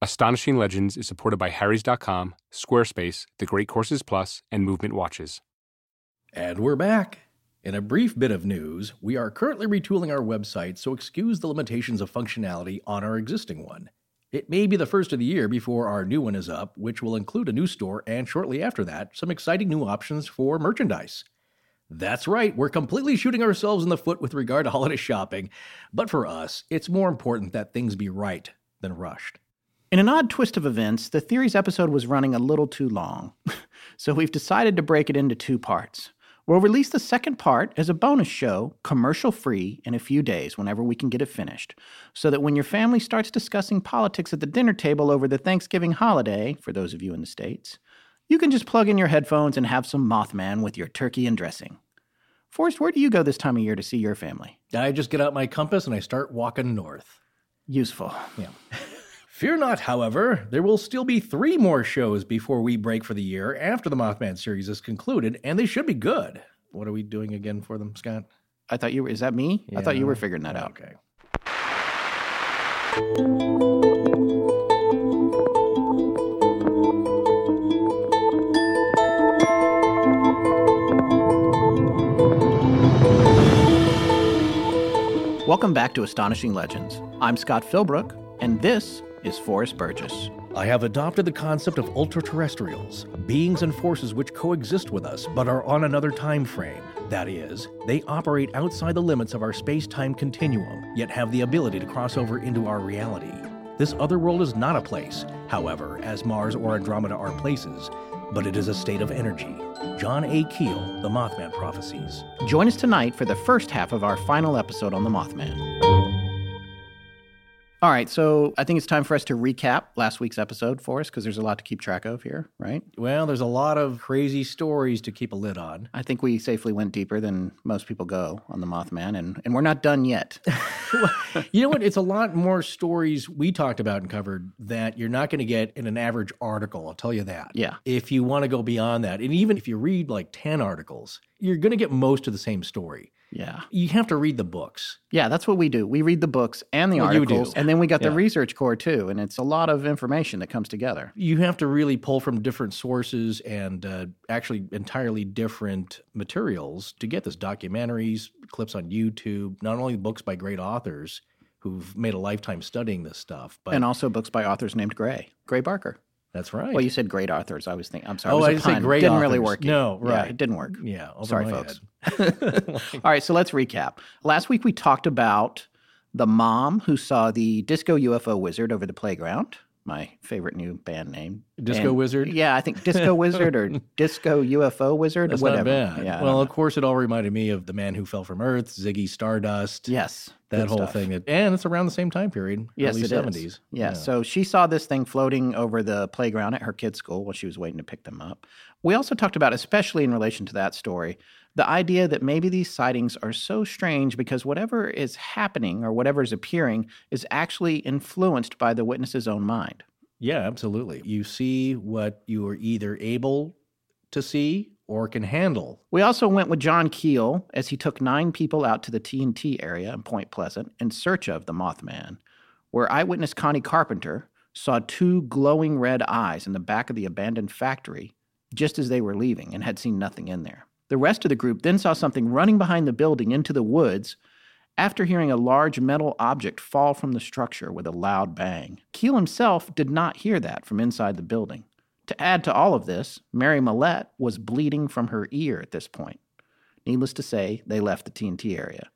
Astonishing Legends is supported by Harrys.com, Squarespace, The Great Courses Plus, and Movement Watches. And we're back. In a brief bit of news, we are currently retooling our website, so excuse the limitations of functionality on our existing one. It may be the first of the year before our new one is up, which will include a new store and shortly after that, some exciting new options for merchandise. That's right, we're completely shooting ourselves in the foot with regard to holiday shopping, but for us, it's more important that things be right than rushed. In an odd twist of events, the Theories episode was running a little too long, so we've decided to break it into two parts. We'll release the second part as a bonus show, commercial free, in a few days whenever we can get it finished, so that when your family starts discussing politics at the dinner table over the Thanksgiving holiday, for those of you in the States, you can just plug in your headphones and have some Mothman with your turkey and dressing. Forrest, where do you go this time of year to see your family? I just get out my compass and I start walking north. Useful. Yeah. Fear not, however, there will still be three more shows before we break for the year after the Mothman series is concluded, and they should be good. What are we doing again for them, Scott? I thought you were, is that me? I thought you were figuring that out. Okay. Welcome back to Astonishing Legends. I'm Scott Philbrook, and this is Forrest Burgess. I have adopted the concept of ultra-terrestrials, beings and forces which coexist with us but are on another time frame. That is, they operate outside the limits of our space-time continuum, yet have the ability to cross over into our reality. This other world is not a place, however, as Mars or Andromeda are places, but it is a state of energy. John A. Keel, The Mothman Prophecies. Join us tonight for the first half of our final episode on the Mothman. All right, so I think it's time for us to recap last week's episode for us because there's a lot to keep track of here, right? Well, there's a lot of crazy stories to keep a lid on. I think we safely went deeper than most people go on the Mothman, and, and we're not done yet. you know what? It's a lot more stories we talked about and covered that you're not going to get in an average article. I'll tell you that. Yeah. If you want to go beyond that, and even if you read like 10 articles, you're going to get most of the same story. Yeah. You have to read the books. Yeah, that's what we do. We read the books and the Well, articles, and then we got the research corps too, and it's a lot of information that comes together. You have to really pull from different sources and uh, actually entirely different materials to get this documentaries, clips on YouTube, not only books by great authors who've made a lifetime studying this stuff, but and also books by authors named Gray, Gray Barker. That's right. Well, you said great authors. I was thinking. I'm sorry. Oh, I say great Didn't really work. No, Yeah, right. it didn't work. yeah. Sorry, folks. All right, so let's recap. Last week we talked about the mom who saw the disco UFO wizard over the playground. My favorite new band name. Disco And- Wizard? Yeah, I think Disco Wizard or Disco UFO Wizard That's or whatever. not bad. Yeah. Well, of course, it all reminded me of the man who fell from Earth, Ziggy Stardust. yes. that whole stuff. thing. And it's around the same time period. Yes, early it is. seventies. Yeah, so she saw this thing floating over the playground at her kids' school while she was waiting to pick them up. We also talked about, especially in relation to that story, the idea that maybe these sightings are so strange because whatever is happening or whatever is appearing is actually influenced by the witness's own mind. Yeah, absolutely. You see what you are either able to see or can handle. We also went with John Keel as he took nine people out to the TNT area in Point Pleasant in search of the Mothman, where eyewitness Connie Carpenter saw two glowing red eyes in the back of the abandoned factory just as they were leaving and had seen nothing in there. The rest of the group then saw something running behind the building into the woods after hearing a large metal object fall from the structure with a loud bang. Keel himself did not hear that from inside the building. To add to all of this, Mary Mallette was bleeding from her ear at this point. Needless to say, they left the TNT area.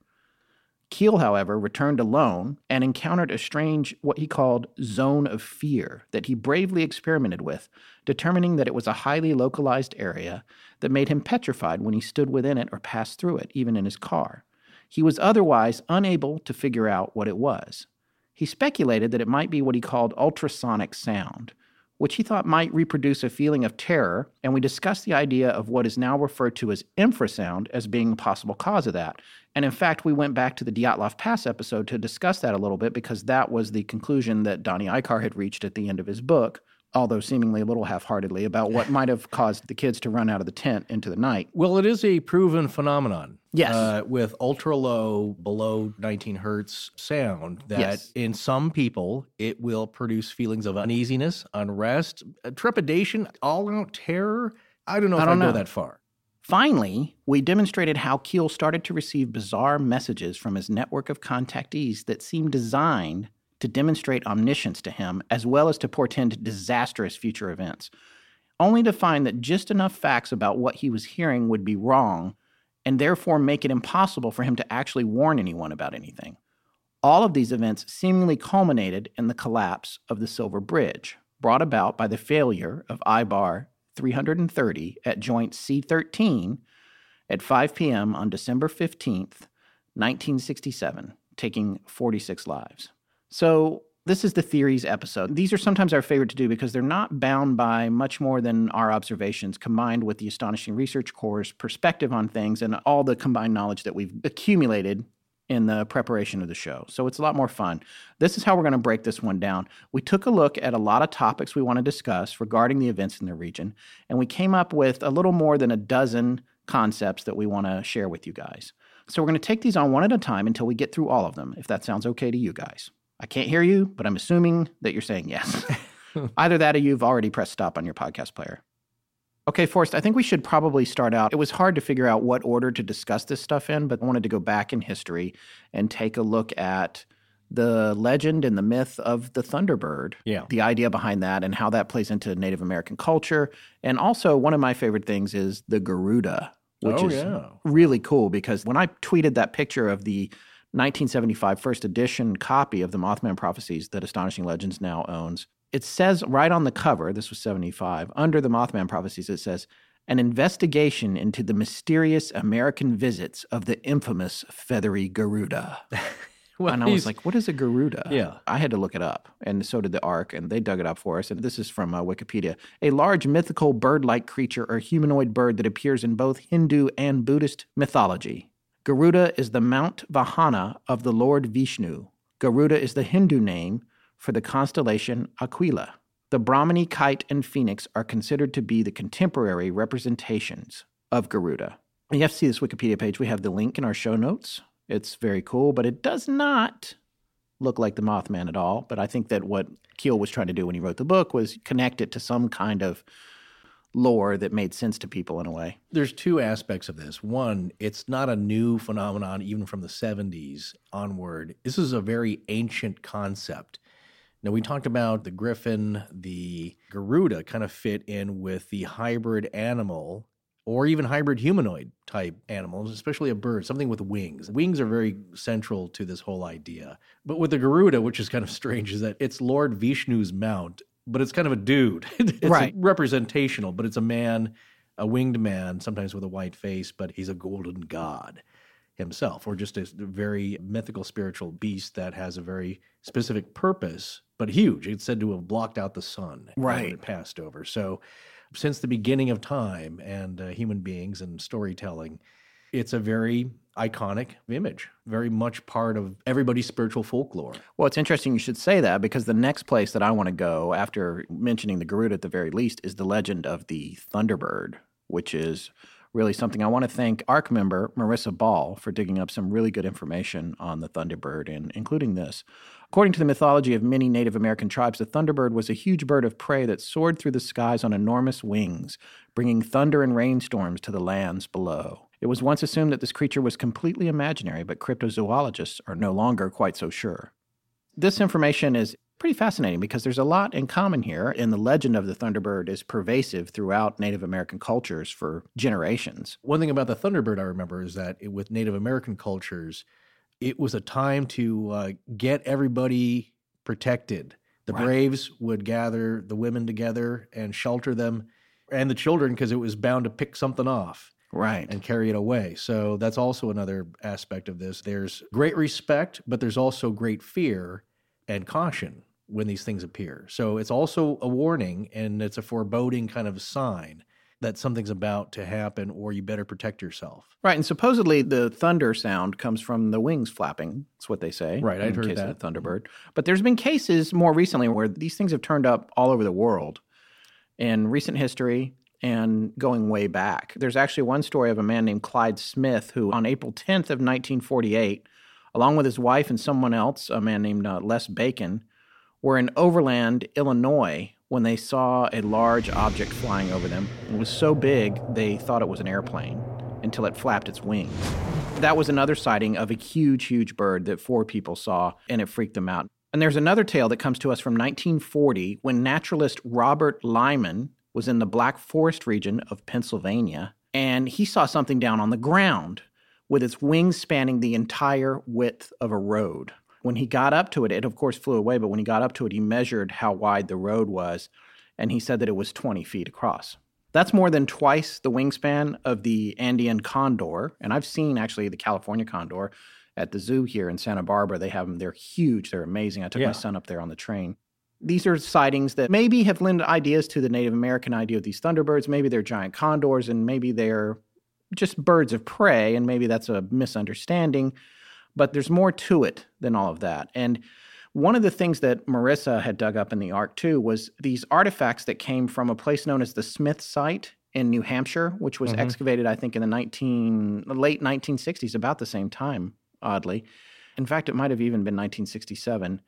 Keel, however, returned alone and encountered a strange, what he called zone of fear that he bravely experimented with, determining that it was a highly localized area that made him petrified when he stood within it or passed through it, even in his car. He was otherwise unable to figure out what it was. He speculated that it might be what he called ultrasonic sound, which he thought might reproduce a feeling of terror, and we discussed the idea of what is now referred to as infrasound as being a possible cause of that. And in fact, we went back to the Dyatlov Pass episode to discuss that a little bit because that was the conclusion that Donnie Eichar had reached at the end of his book, although seemingly a little half heartedly, about what might have caused the kids to run out of the tent into the night. Well, it is a proven phenomenon. Yes. Uh, with ultra low, below 19 hertz sound, that Yes. in some people, it will produce feelings of uneasiness, unrest, trepidation, all out terror. I don't know I if I go know. that far. Finally, we demonstrated how Keel started to receive bizarre messages from his network of contactees that seemed designed to demonstrate omniscience to him as well as to portend disastrous future events, only to find that just enough facts about what he was hearing would be wrong and therefore make it impossible for him to actually warn anyone about anything. All of these events seemingly culminated in the collapse of the Silver Bridge, brought about by the failure of eyebar 330 at joint C13 at 5 p.m. on December 15th, 1967, taking 46 lives. So, this is the theories episode. These are sometimes our favorite to do because they're not bound by much more than our observations combined with the Astonishing Research Corps' perspective on things and all the combined knowledge that we've accumulated in the preparation of the show. So it's a lot more fun. This is how we're going to break this one down. We took a look at a lot of topics we want to discuss regarding the events in the region, and we came up with a little more than a dozen concepts that we want to share with you guys. So we're going to take these on one at a time until we get through all of them, if that sounds okay to you guys. I can't hear you, but I'm assuming that you're saying yes. Either that or you've already pressed stop on your podcast player. Okay, Forrest, I think we should probably start out. It was hard to figure out what order to discuss this stuff in, but I wanted to go back in history and take a look at the legend and the myth of the Thunderbird. Yeah. The idea behind that and how that plays into Native American culture. And also, one of my favorite things is the Garuda, which Oh, is yeah. really cool because when I tweeted that picture of the 1975 first edition copy of the Mothman Prophecies that Astonishing Legends now owns, it says right on the cover, this was 75, under the Mothman Prophecies, it says, an investigation into the mysterious American visits of the infamous feathery Garuda. Well, and I was like, what is a Garuda? Yeah. I had to look it up. And so did the ARC, and they dug it up for us. And this is from uh, Wikipedia. A large mythical bird like creature or humanoid bird that appears in both Hindu and Buddhist mythology. Garuda is the Mount Vahana of the Lord Vishnu. Garuda is the Hindu name for the constellation Aquila. The Brahminy kite and phoenix are considered to be the contemporary representations of Garuda. You have to see this Wikipedia page. We have the link in our show notes. It's very cool, but it does not look like the Mothman at all. But I think that what Keel was trying to do when he wrote the book was connect it to some kind of lore that made sense to people in a way. there's two aspects of this. One, it's not a new phenomenon, even from the 70s onward. This is a very ancient concept. Now, we talked about the griffin, the Garuda kind of fit in with the hybrid animal or even hybrid humanoid type animals, especially a bird, something with wings. Wings are very central to this whole idea. But with the Garuda, which is kind of strange, is that it's Lord Vishnu's mount, but it's kind of a dude. it's Right. representational, but it's a man, a winged man, sometimes with a white face, but he's a golden god himself, or just a very mythical spiritual beast that has a very specific purpose, but huge. It's said to have blocked out the sun when Right. it passed over. So, since the beginning of time and uh, human beings and storytelling, it's a very iconic image, very much part of everybody's spiritual folklore. Well, it's interesting you should say that because the next place that I want to go after mentioning the Garuda at the very least is the legend of the Thunderbird, which is really something I want to thank ARC member Marissa Ball for digging up some really good information on the Thunderbird, and including this. According to the mythology of many Native American tribes, the Thunderbird was a huge bird of prey that soared through the skies on enormous wings, bringing thunder and rainstorms to the lands below. It was once assumed that this creature was completely imaginary, but cryptozoologists are no longer quite so sure. This information is pretty fascinating because there's a lot in common here, and the legend of the Thunderbird is pervasive throughout Native American cultures for generations. One thing about the Thunderbird I remember is that it, with Native American cultures, it was a time to uh, get everybody protected. The Right. braves would gather the women together and shelter them and the children because it was bound to pick something off Right. and carry it away. So that's also another aspect of this. There's great respect, but there's also great fear and caution when these things appear. So it's also a warning and it's a foreboding kind of sign that something's about to happen or you better protect yourself. Right, and supposedly the thunder sound comes from the wings flapping. That's what they say. Right, in heard case of that. the Thunderbird. But there's been cases more recently where these things have turned up all over the world in recent history and going way back. There's actually one story of a man named Clyde Smith who, on April 10th of 1948, along with his wife and someone else, a man named uh, Les Bacon, were in Overland, Illinois, when they saw a large object flying over them. It was so big they thought it was an airplane until it flapped its wings. That was another sighting of a huge, huge bird that four people saw, and it freaked them out. And there's another tale that comes to us from 1940 when naturalist Robert Lyman was in the Black Forest region of Pennsylvania, and he saw something down on the ground with its wings spanning the entire width of a road. When he got up to it, it of course flew away, but when he got up to it, he measured how wide the road was, and he said that it was 20 feet across. That's more than twice the wingspan of the Andean condor. And I've seen actually the California condor at the zoo here in Santa Barbara. They have them, they're huge, they're amazing. I took Yeah. my son up there on the train. These are sightings that maybe have lent ideas to the Native American idea of these thunderbirds. Maybe they're giant condors, and maybe they're just birds of prey, and maybe that's a misunderstanding. But there's more to it than all of that. And one of the things that Marissa had dug up in the ARC too was these artifacts that came from a place known as the Smith site in New Hampshire, which was Mhm. excavated, I think, in the 19 late 1960s, about the same time, oddly. In fact, it might have even been 1967.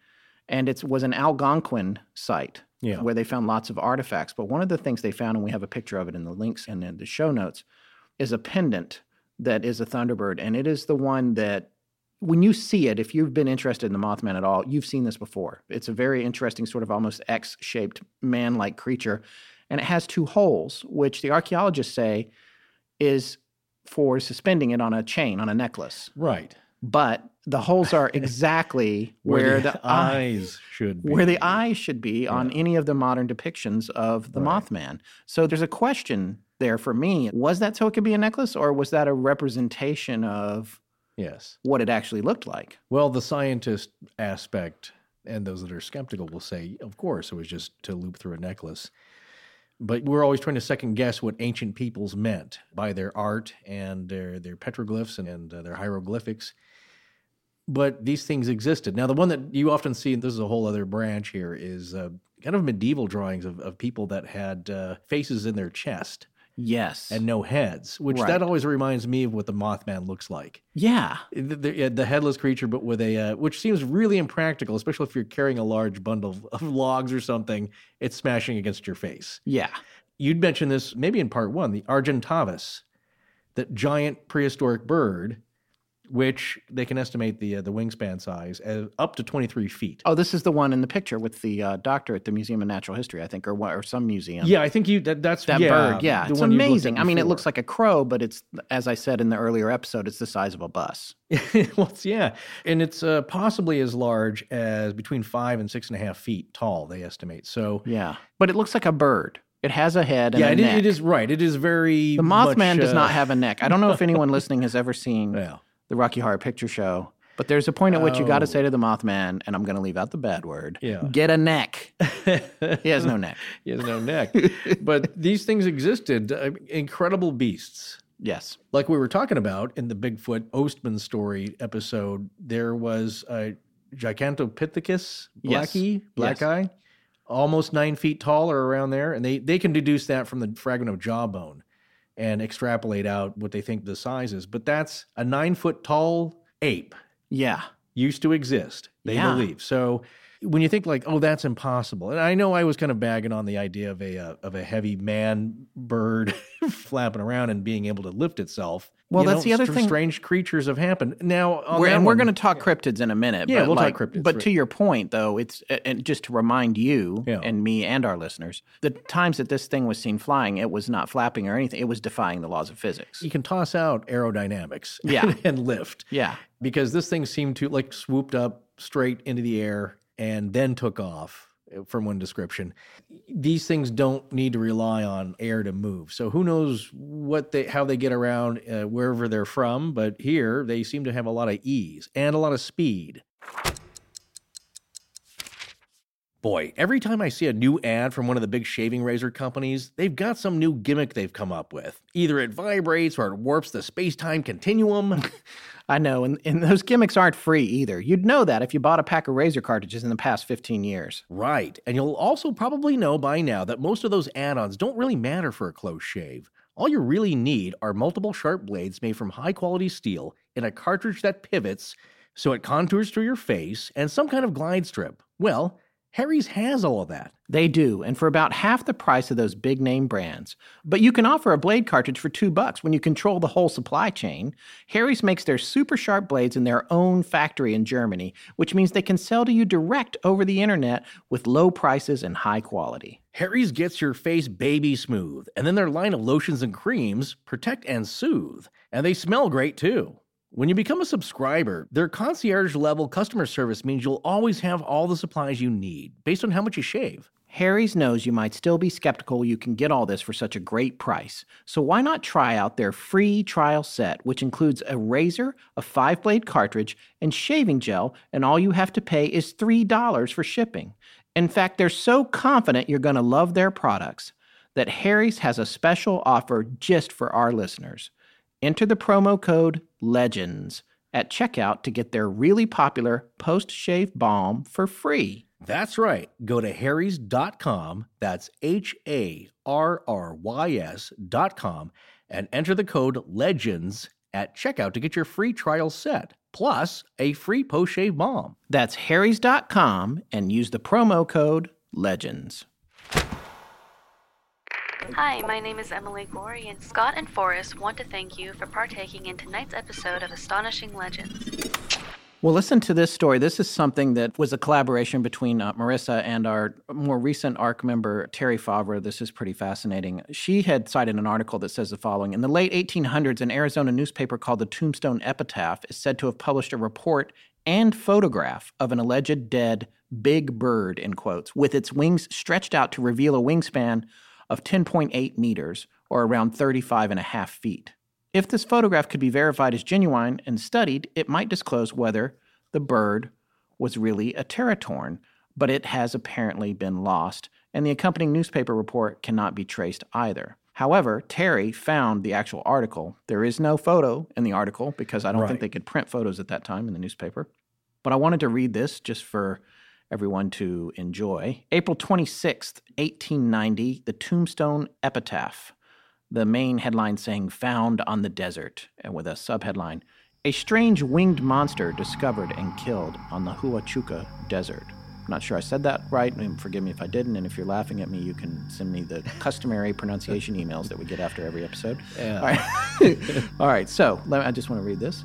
And it was an Algonquin site Yeah. where they found lots of artifacts. But one of the things they found, and we have a picture of it in the links and in the show notes, is a pendant that is a Thunderbird. And it is the one that, when you see it, if you've been interested in the Mothman at all, you've seen this before. It's a very interesting, sort of almost X shaped man like creature. And it has two holes, which the archaeologists say is for suspending it on a chain, on a necklace. Right. But the holes are exactly where, the, eye eyes should be. where the eyes should be on any of the modern depictions of the Right. Mothman. So there's a question there for me. Was that so it could be a necklace, or was that a representation of Yes. what it actually looked like? Well, the scientist aspect and those that are skeptical will say, of course, it was just to loop through a necklace. But we're always trying to second guess what ancient peoples meant by their art and their, their petroglyphs and, and uh, their hieroglyphics. But these things existed. Now, the one that you often see, and this is a whole other branch here, is uh, kind of medieval drawings of, of people that had uh, faces in their chest Yes. and no heads, which Right. that always reminds me of what the Mothman looks like. yeah. The, the, the headless creature, but with a, uh, which seems really impractical, especially if you're carrying a large bundle of logs or something. It's smashing against your face. Yeah. You'd mentioned this maybe in part one, the Argentavis, that giant prehistoric bird, which they can estimate the uh, the wingspan size as up to 23 feet. Oh, this is the one in the picture with the uh, doctor at the Museum of Natural History, I think, or or some museum. Yeah, I think you that that's That yeah, bird, yeah, it's one you looked at amazing. I mean, it looks like a crow, but it's, as I said in the earlier episode, it's the size of a bus. well, it's, yeah, and it's uh, possibly as large as between five and six and a half feet tall. They estimate. So Yeah, but it looks like a bird. It has a head and yeah, a it, is- it is right. It is very The Mothman much, does uh, not have a neck. I don't know if anyone listening has ever seen Yeah. The Rocky Horror Picture Show, but there's a point at which you got to Oh. say to the Mothman, and I'm going to leave out the bad word. Yeah. Get a neck. He has no neck. he has no neck. but these things existed. Uh, incredible beasts. Yes. Like we were talking about in the Bigfoot Ostman story episode, there was a Gigantopithecus Yes. blacki, black Yes. eye, almost nine feet tall or around there. And they, they can deduce that from the fragment of jawbone and extrapolate out what they think the size is. But that's a nine foot tall ape Yeah. used to exist, they Yeah. believe. So when you think like, oh, that's impossible, and I know I was kind of bagging on the idea of a uh, of a heavy man bird flapping around and being able to lift itself. Well, you that's know, the other thing- Strange creatures have happened. Now, We're, and we're going to talk cryptids in a minute. Yeah, but we'll talk cryptids, But right. to your point, though, it's and just to remind you Yeah. and me and our listeners, the times that this thing was seen flying, it was not flapping or anything. It was defying the laws of physics. you can toss out aerodynamics Yeah. and lift Yeah. because this thing seemed to like swooped up straight into the air and then took off uh, from one description. These things don't need to rely on air to move. So who knows what they how they get around uh, wherever they're from but here they seem to have a lot of ease and a lot of speed Boy, every time I see a new ad from one of the big shaving razor companies, they've got some new gimmick they've come up with. Either it vibrates or it warps the space time continuum. I know, and, and those gimmicks aren't free either. You'd know that if you bought a pack of razor cartridges in the past 15 years. right. And you'll also probably know by now that most of those add ons don't really matter for a close shave. All you really need are multiple sharp blades made from high quality steel in a cartridge that pivots so it contours through your face and some kind of glide strip. Well, Harry's has all of that. They do, and for about half the price of those big name brands. But you can offer a blade cartridge for two bucks when you control the whole supply chain. Harry's makes their super sharp blades in their own factory in Germany, which means they can sell to you direct over the internet with low prices and high quality. Harry's gets your face baby smooth, and then their line of lotions and creams protect and soothe, and they smell great too. When you become a subscriber, their concierge level customer service means you'll always have all the supplies you need based on how much you shave. Harry's knows you might still be skeptical you can get all this for such a great price. So why not try out their free trial set, which includes a razor, a five blade cartridge, and shaving gel, and all you have to pay is $3 for shipping. In fact, they're so confident you're going to love their products that Harry's has a special offer just for our listeners. Enter the promo code LEGENDS at checkout to get their really popular post shave balm for free. That's right. Go to harrys.com, that's H A R R Y S.com, and enter the code LEGENDS at checkout to get your free trial set, plus a free post shave balm. That's harrys.com and use the promo code LEGENDS. Hi, my name is Emily Gorey, and Scott and Forrest want to thank you for partaking in tonight's episode of Astonishing Legends. Well, listen to this story. This is something that was a collaboration between uh, Marissa and our more recent ARC member, Terry Favre. This is pretty fascinating. She had cited an article that says the following In the late 1800s, an Arizona newspaper called the Tombstone Epitaph is said to have published a report and photograph of an alleged dead big bird, in quotes, with its wings stretched out to reveal a wingspan of 10.8 meters, or around 35 and a half feet. If this photograph could be verified as genuine and studied, it might disclose whether the bird was really a teratorn, but it has apparently been lost, and the accompanying newspaper report cannot be traced either. However, Terry found the actual article. There is no photo in the article because I don't Right. think they could print photos at that time in the newspaper. But I wanted to read this just for everyone to enjoy. April 26th, 1890, the Tombstone Epitaph. The main headline saying "Found on the desert," and with a subheadline: "A strange winged monster discovered and killed on the Huachuca Desert." I'm not sure I said that right. and Forgive me if I didn't. And if you're laughing at me, you can send me the customary pronunciation emails that we get after every episode. Yeah. All right. All right. So let me, I just want to read this.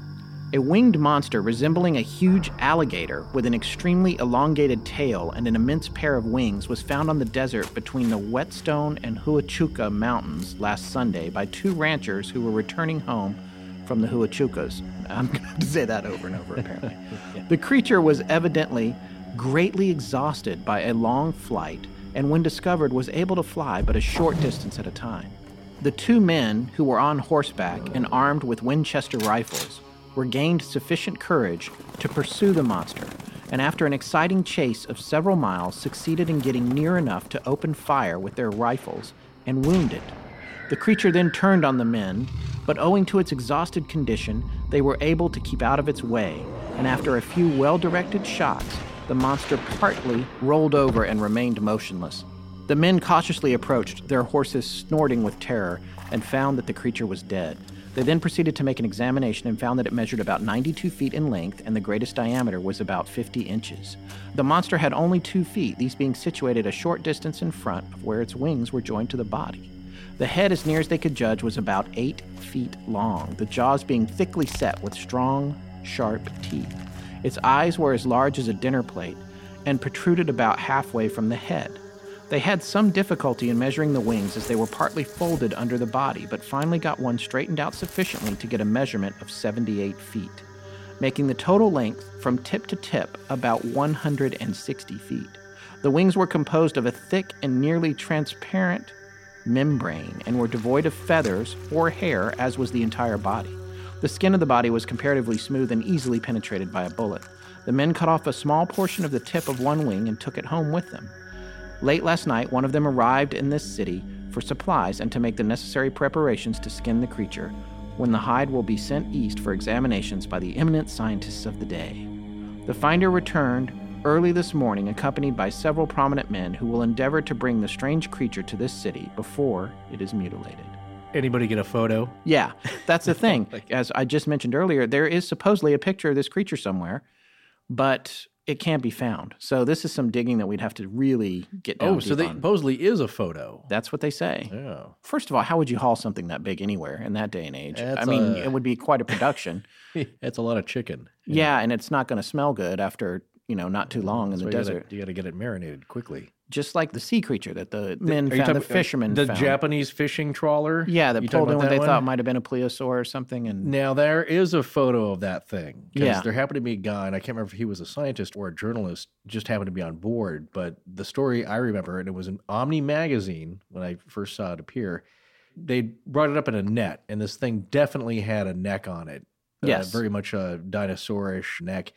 A winged monster resembling a huge alligator with an extremely elongated tail and an immense pair of wings was found on the desert between the Whetstone and Huachuca mountains last Sunday by two ranchers who were returning home from the Huachucas. I'm going to to say that over and over, apparently. The creature was evidently greatly exhausted by a long flight and, when discovered, was able to fly but a short distance at a time. The two men, who were on horseback and armed with Winchester rifles, regained sufficient courage to pursue the monster, and after an exciting chase of several miles, succeeded in getting near enough to open fire with their rifles and wound it. The creature then turned on the men, but owing to its exhausted condition, they were able to keep out of its way, and after a few well directed shots, the monster partly rolled over and remained motionless. The men cautiously approached, their horses snorting with terror, and found that the creature was dead. They then proceeded to make an examination and found that it measured about 92 feet in length and the greatest diameter was about 50 inches. The monster had only two feet, these being situated a short distance in front of where its wings were joined to the body. The head, as near as they could judge, was about eight feet long, the jaws being thickly set with strong, sharp teeth. Its eyes were as large as a dinner plate and protruded about halfway from the head. They had some difficulty in measuring the wings as they were partly folded under the body, but finally got one straightened out sufficiently to get a measurement of 78 feet, making the total length from tip to tip about 160 feet. The wings were composed of a thick and nearly transparent membrane and were devoid of feathers or hair, as was the entire body. The skin of the body was comparatively smooth and easily penetrated by a bullet. The men cut off a small portion of the tip of one wing and took it home with them. Late last night, one of them arrived in this city for supplies and to make the necessary preparations to skin the creature, when the hide will be sent east for examinations by the eminent scientists of the day. The finder returned early this morning, accompanied by several prominent men who will endeavor to bring the strange creature to this city before it is mutilated. Anybody get a photo? Yeah, that's the thing. As I just mentioned earlier, there is supposedly a picture of this creature somewhere, but it can't be found. So this is some digging that we'd have to really get down Oh, so they supposedly is a photo. That's what they say. Yeah. First of all, how would you haul something that big anywhere in that day and age? That's I mean, a- it would be quite a production. That's a lot of chicken. yeah, and it's not going to smell good after you know not too mm, long in the you gotta- desert. You got to get it marinated quickly. Just like the sea creature that the men found, the fishermen the found. Japanese fishing trawler. yeah, that You pulled in what they one? thought might have been a plesiosaur or something, and Now there is a photo of that thing. Yeah. there happened to be a guy, and I can't remember if he was a scientist or a journalist, just happened to be on board. But the story I remember, and it was in Omni magazine when I first saw it appear. They brought it up in a net, and this thing definitely had a neck on it. Uh, Yes. very much a dinosaurish neck.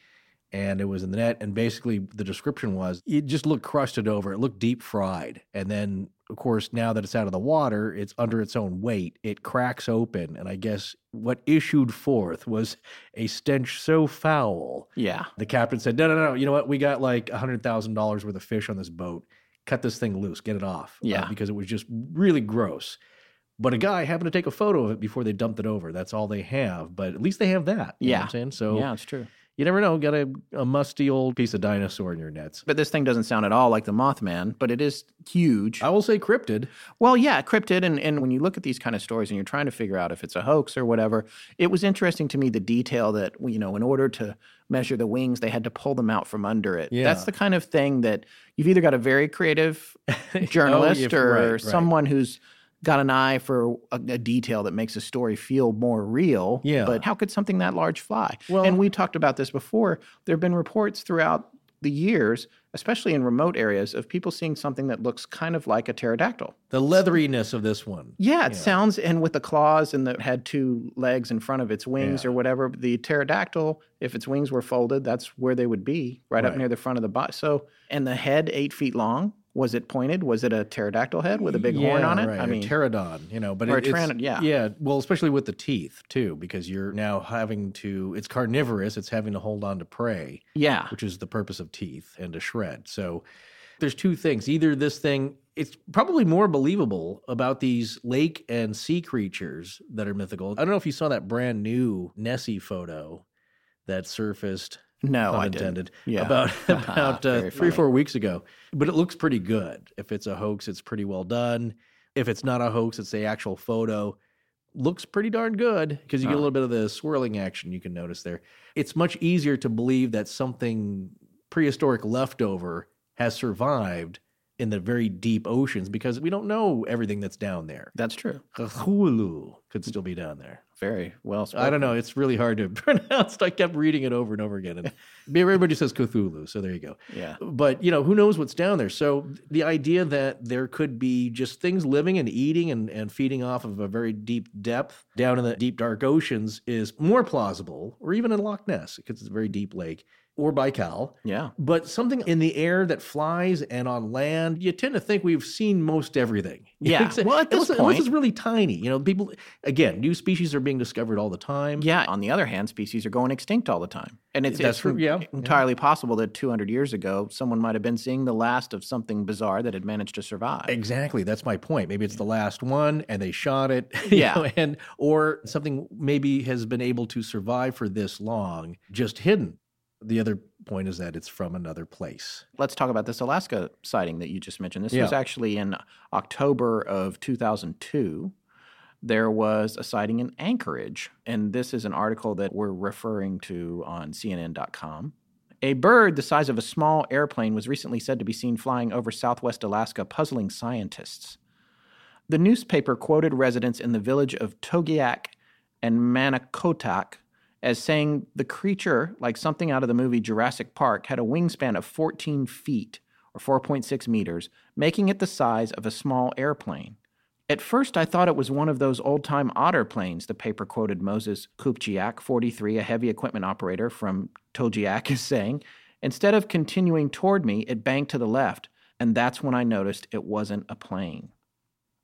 And it was in the net, and basically the description was it just looked crusted over. It looked deep fried, and then of course now that it's out of the water, it's under its own weight. It cracks open, and I guess what issued forth was a stench so foul. yeah, The captain said, "No, no, no. You know what? We got like a hundred thousand dollars worth of fish on this boat. Cut this thing loose. Get it off." Uh, Yeah. because it was just really gross. But a guy happened to take a photo of it before they dumped it over. That's all they have. But at least they have that. You know what Yeah. I'm saying so. yeah, it's true. You never know. Got a, a musty old piece of dinosaur in your nets. But this thing doesn't sound at all like the Mothman, but it is huge. I will say cryptid. Well, yeah, cryptid. And, and when you look at these kind of stories and you're trying to figure out if it's a hoax or whatever, it was interesting to me the detail that, you know, in order to measure the wings, they had to pull them out from under it. Yeah. That's the kind of thing that you've either got a very creative oh, journalist Oh, or right, right. someone who's got an eye for a, a detail that makes a story feel more real. Yeah. But how could something that large fly? Well- and we talked about this before. There have been reports throughout the years, especially in remote areas, of people seeing something that looks kind of like a pterodactyl. The leatheriness of this one. Yeah, it Yeah. sounds, and with the claws and that had two legs in front of its wings Yeah. or whatever. The pterodactyl, if its wings were folded, that's where they would be, right, up near the front of the body. So, and the head eight feet long. Was it pointed? Was it a pterodactyl head with a big horn on it? Right. I a mean, pterodon, you know, but or it, a it's- yeah. yeah. Well, especially with the teeth too, because you're now having to. It's carnivorous. It's having to hold on to prey, yeah, which is the purpose of teeth and to shred. So there's two things. Either this thing. It's probably more believable about these lake and sea creatures that are mythical. I don't know if you saw that brand new Nessie photo that surfaced no, I didn't. intended, Yeah. about about uh, three funny. four weeks ago. But it looks pretty good. If it's a hoax, it's pretty well done. If it's not a hoax, it's the actual photo. Looks pretty darn good because you get a little bit of the swirling action you can notice there. It's much easier to believe that something prehistoric leftover has survived in the very deep oceans because we don't know everything that's down there. That's true. Cthulhu could still be down there. Very well spoken. I don't know. It's really hard to pronounce. I kept reading it over and over again. And everybody says Cthulhu, so there you go. Yeah. But, you know, who knows what's down there? So the idea that there could be just things living and eating and, and feeding off of a very deep depth down in the deep, dark oceans is more plausible, or even in Loch Ness, because it's a very deep lake, or Baikal. Yeah. But something in the air that flies and on land, you tend to think we've seen most everything. Yeah. Except- Well, at this unless, point- unless it's really tiny. You know, people, again, new species are being discovered all the time. Yeah. On the other hand, species are going extinct all the time. And it's, That's it's true, yeah, yeah. entirely possible that 200 years ago, someone might have been seeing the last of something bizarre that had managed to survive. Exactly. That's my point. Maybe it's the last one and they shot it. Yeah. know, and or something maybe has been able to survive for this long, just hidden. The other point is that it's from another place. Let's talk about this Alaska sighting that you just mentioned. This Yeah. was actually in October of 2002. There was a sighting in Anchorage, and this is an article that we're referring to on CNN.com. A bird the size of a small airplane was recently said to be seen flying over southwest Alaska, puzzling scientists. The newspaper quoted residents in the village of Togiak and Manokotak as saying the creature, like something out of the movie Jurassic Park, had a wingspan of 14 feet or 4.6 meters, making it the size of a small airplane. At first, I thought it was one of those old time otter planes, the paper quoted Moses Coupchiak, 43, a heavy equipment operator from Togiak, is saying. Instead of continuing toward me, it banked to the left, and that's when I noticed it wasn't a plane.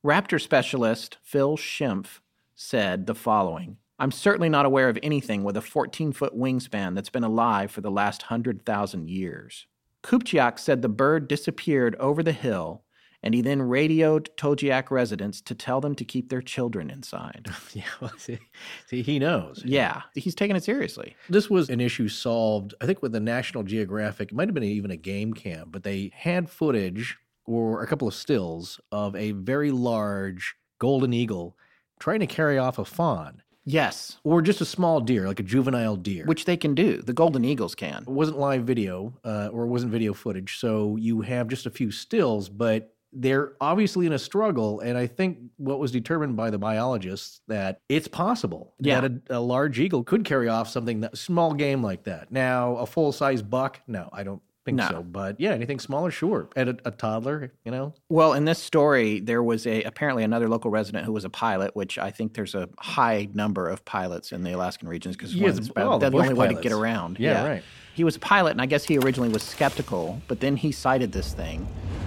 Raptor specialist Phil Schempf said the following I'm certainly not aware of anything with a 14 foot wingspan that's been alive for the last 100,000 years. Coupchiak said the bird disappeared over the hill, and he then radioed Togiak residents to tell them to keep their children inside. Yeah, well, see, see, he knows. yeah, he's taking it seriously. This was an issue solved, I think, with the National Geographic. It might have been even a game cam, but they had footage or a couple of stills of a very large golden eagle trying to carry off a fawn Yes, or just a small deer, like a juvenile deer. which they can do. The golden eagles can. it wasn't live video uh, or it wasn't video footage. So you have just a few stills, but they're obviously in a struggle. And I think what was determined by the biologists that it's possible Yeah. that a, a large eagle could carry off something that small game like that. Now, a full size buck, no, I don't think No. so. But yeah, anything smaller, sure. And a, a toddler, you know, Well, in this story, there was a apparently another local resident who was a pilot, which I think there's a high number of pilots in the Alaskan regions because Yes, it's- well, that's the the only bush way to get around. Yeah, right. He was a pilot, and I guess he originally was skeptical, but then he sighted this thing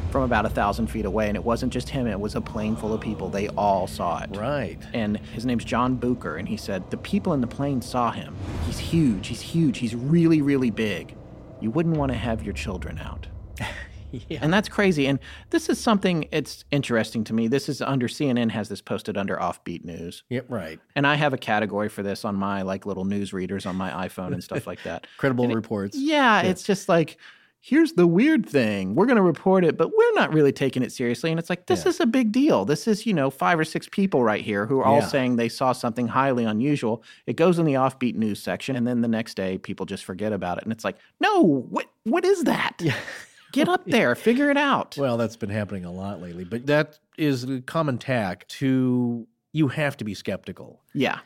from about a thousand feet away, and it wasn't just him; it was a plane full of people. They all saw it. right. And his name's John Booker, and he said the people in the plane saw him. He's huge. He's huge. He's really, really big. You wouldn't want to have your children out. Yeah. And that's crazy. And this is something it's interesting to me. This is under CNN has this posted under offbeat news. Yep, right. And I have a category for this on my like little news readers on my iPhone and stuff like that. Credible And it- reports. Yeah, it's just like here's the weird thing. We're going to report it, but we're not really taking it seriously. And it's like this Yeah. is a big deal. This is, you know, five or six people right here who are all Yeah. saying they saw something highly unusual. It goes in the offbeat news section and then the next day people just forget about it and it's like, "No, what what is that?" Get up there, figure it out. Well, that's been happening a lot lately, but that is the common tack to you have to be skeptical. yeah.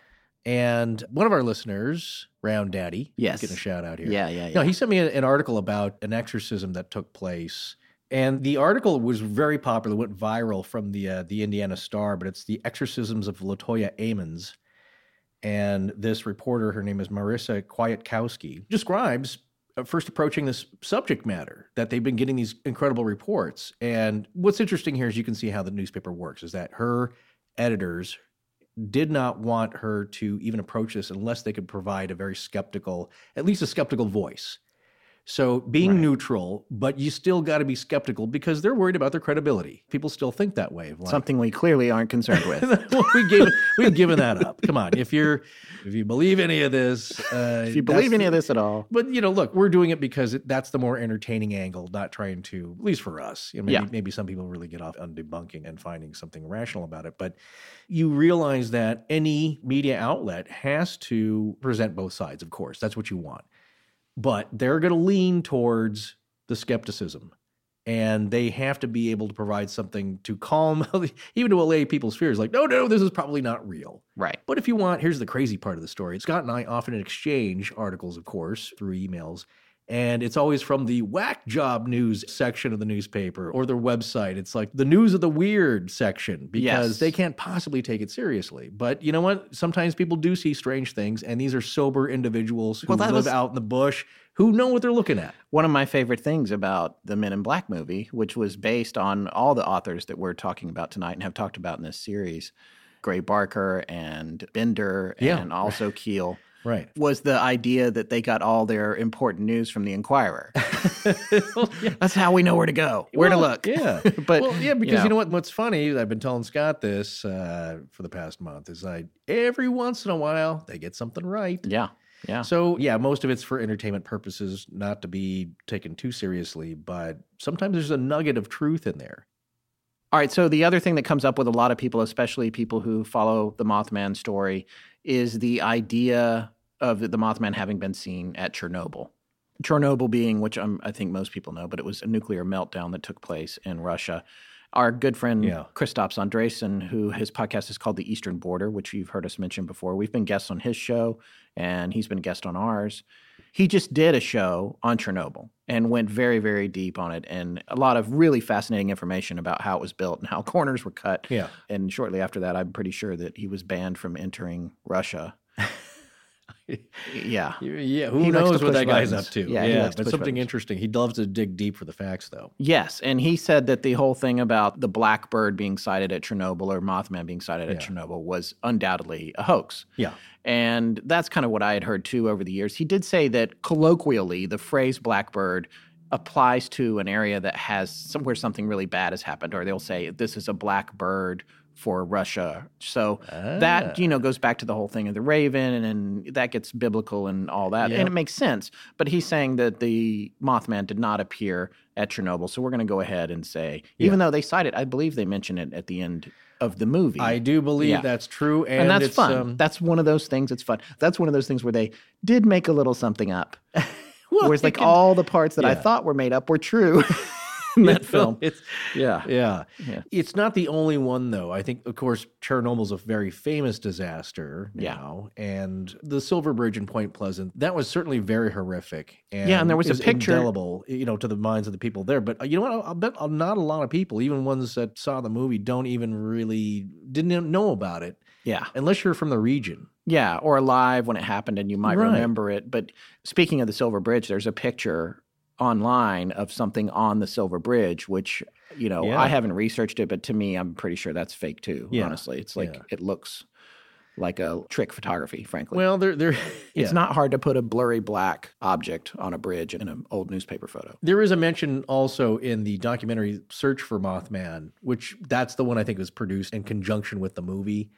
And one of our listeners, Round Daddy, Yes. getting a shout out here. Yeah, yeah, yeah. No, he sent me an article about an exorcism that took place, and the article was very popular, went viral from the uh, the Indiana Star. But it's the exorcisms of Latoya Ammons, and this reporter, her name is Marissa Kwiatkowski, describes uh, first approaching this subject matter that they've been getting these incredible reports. And what's interesting here is you can see how the newspaper works. Is that her editors did not want her to even approach this unless they could provide a very skeptical, at least a skeptical voice. So being Right. neutral, but you still got to be skeptical because they're worried about their credibility. People still think that way. Like, Something we clearly aren't concerned with. we gave we've given that up. Come on, if you're if you believe any of this, uh, if you believe any of this at all. but you know, look, we're doing it because it, that's the more entertaining angle, not trying to, at least for us. You know, maybe, Yeah. maybe some people really get off on debunking and finding something rational about it. But you realize that any media outlet has to present both sides, of course. That's what you want. But they're going to lean towards the skepticism. And they have to be able to provide something to calm, even to allay people's fears. Like, no, no, this is probably not real. Right. But if you want, here's the crazy part of the story. Scott and I often exchange articles, of course, through emails. And it's always from the whack job news section of the newspaper or their website. It's like the news of the weird section because Yes. they can't possibly take it seriously. But you know what? Sometimes people do see strange things, and these are sober individuals who Well, live was- out in the bush who know what they're looking at. One of my favorite things about the Men in Black movie, which was based on all the authors that we're talking about tonight and have talked about in this series, Gray Barker and Bender Yeah. and also Keel, Right. was the idea that they got all their important news from the Inquirer. That's how we know where to go, where to look. Yeah. but well, yeah, because know. you know what? What's funny? I've been telling Scott this uh, for the past month. Is I every once in a while they get something right. yeah, Yeah. So, yeah, most of it's for entertainment purposes, not to be taken too seriously, but sometimes there's a nugget of truth in there. All right. So the other thing that comes up with a lot of people, especially people who follow the Mothman story, is the idea of the Mothman having been seen at Chernobyl. Chernobyl being, which I'm, I think most people know, but it was a nuclear meltdown that took place in Russia. Our good friend Yeah. Christophs Andresen, who his podcast is called The Eastern Border, which you've heard us mention before. We've been guests on his show, and he's been a guest on ours. He just did a show on Chernobyl and went very, very deep on it, and a lot of really fascinating information about how it was built and how corners were cut. Yeah. And shortly after that, I'm pretty sure that he was banned from entering Russia. yeah. Yeah, who He knows what that guy's up to? Yeah, likes but something buttons. interesting. He loves to dig deep for the facts, though. Yes, and he said that the whole thing about the blackbird being sighted at Chernobyl or Mothman being sighted at Chernobyl was undoubtedly a hoax. Yeah. And that's kind of what I had heard too over the years. He did say that colloquially, the phrase blackbird applies to an area that has somewhere something really bad has happened, or they'll say this is a black bird for Russia. So that you know goes back to the whole thing of the raven, and, and that gets biblical and all that, Yeah. and it makes sense. But he's saying that the Mothman did not appear at Chernobyl, so we're going to go ahead and say, even though they cite it, I believe they mention it at the end of the movie. I do believe Yeah. that's true. And, and, that's it's, fun. um, that's one of those things. It's fun. That's one of those things where they did make a little something up. Whereas, like all the parts that I thought were made up were true in that film. It's, Yeah. yeah. Yeah. It's not the only one, though. I think, of course, Chernobyl's a very famous disaster Yeah. now. And the Silver Bridge in Point Pleasant, that was certainly very horrific. And Yeah, and there was a picture- Indelible, you know, to the minds of the people there. But uh, you know what? I'll, I'll bet not a lot of people, even ones that saw the movie, don't even really, didn't know about it Yeah. unless you're from the region. Yeah. Or alive when it happened and you might Right. remember it. But speaking of the Silver Bridge, there's a picture online of something on the Silver Bridge, which, you know, Yeah. I haven't researched it, but to me, I'm pretty sure that's fake too. Yeah. Honestly, it's like Yeah. it looks like a trick photography, frankly. Well, they're, they're, It's not hard to put a blurry black object on a bridge in an old newspaper photo. There is a mention also in the documentary Search for Mothman, which that's the one I think was produced in conjunction with the movie.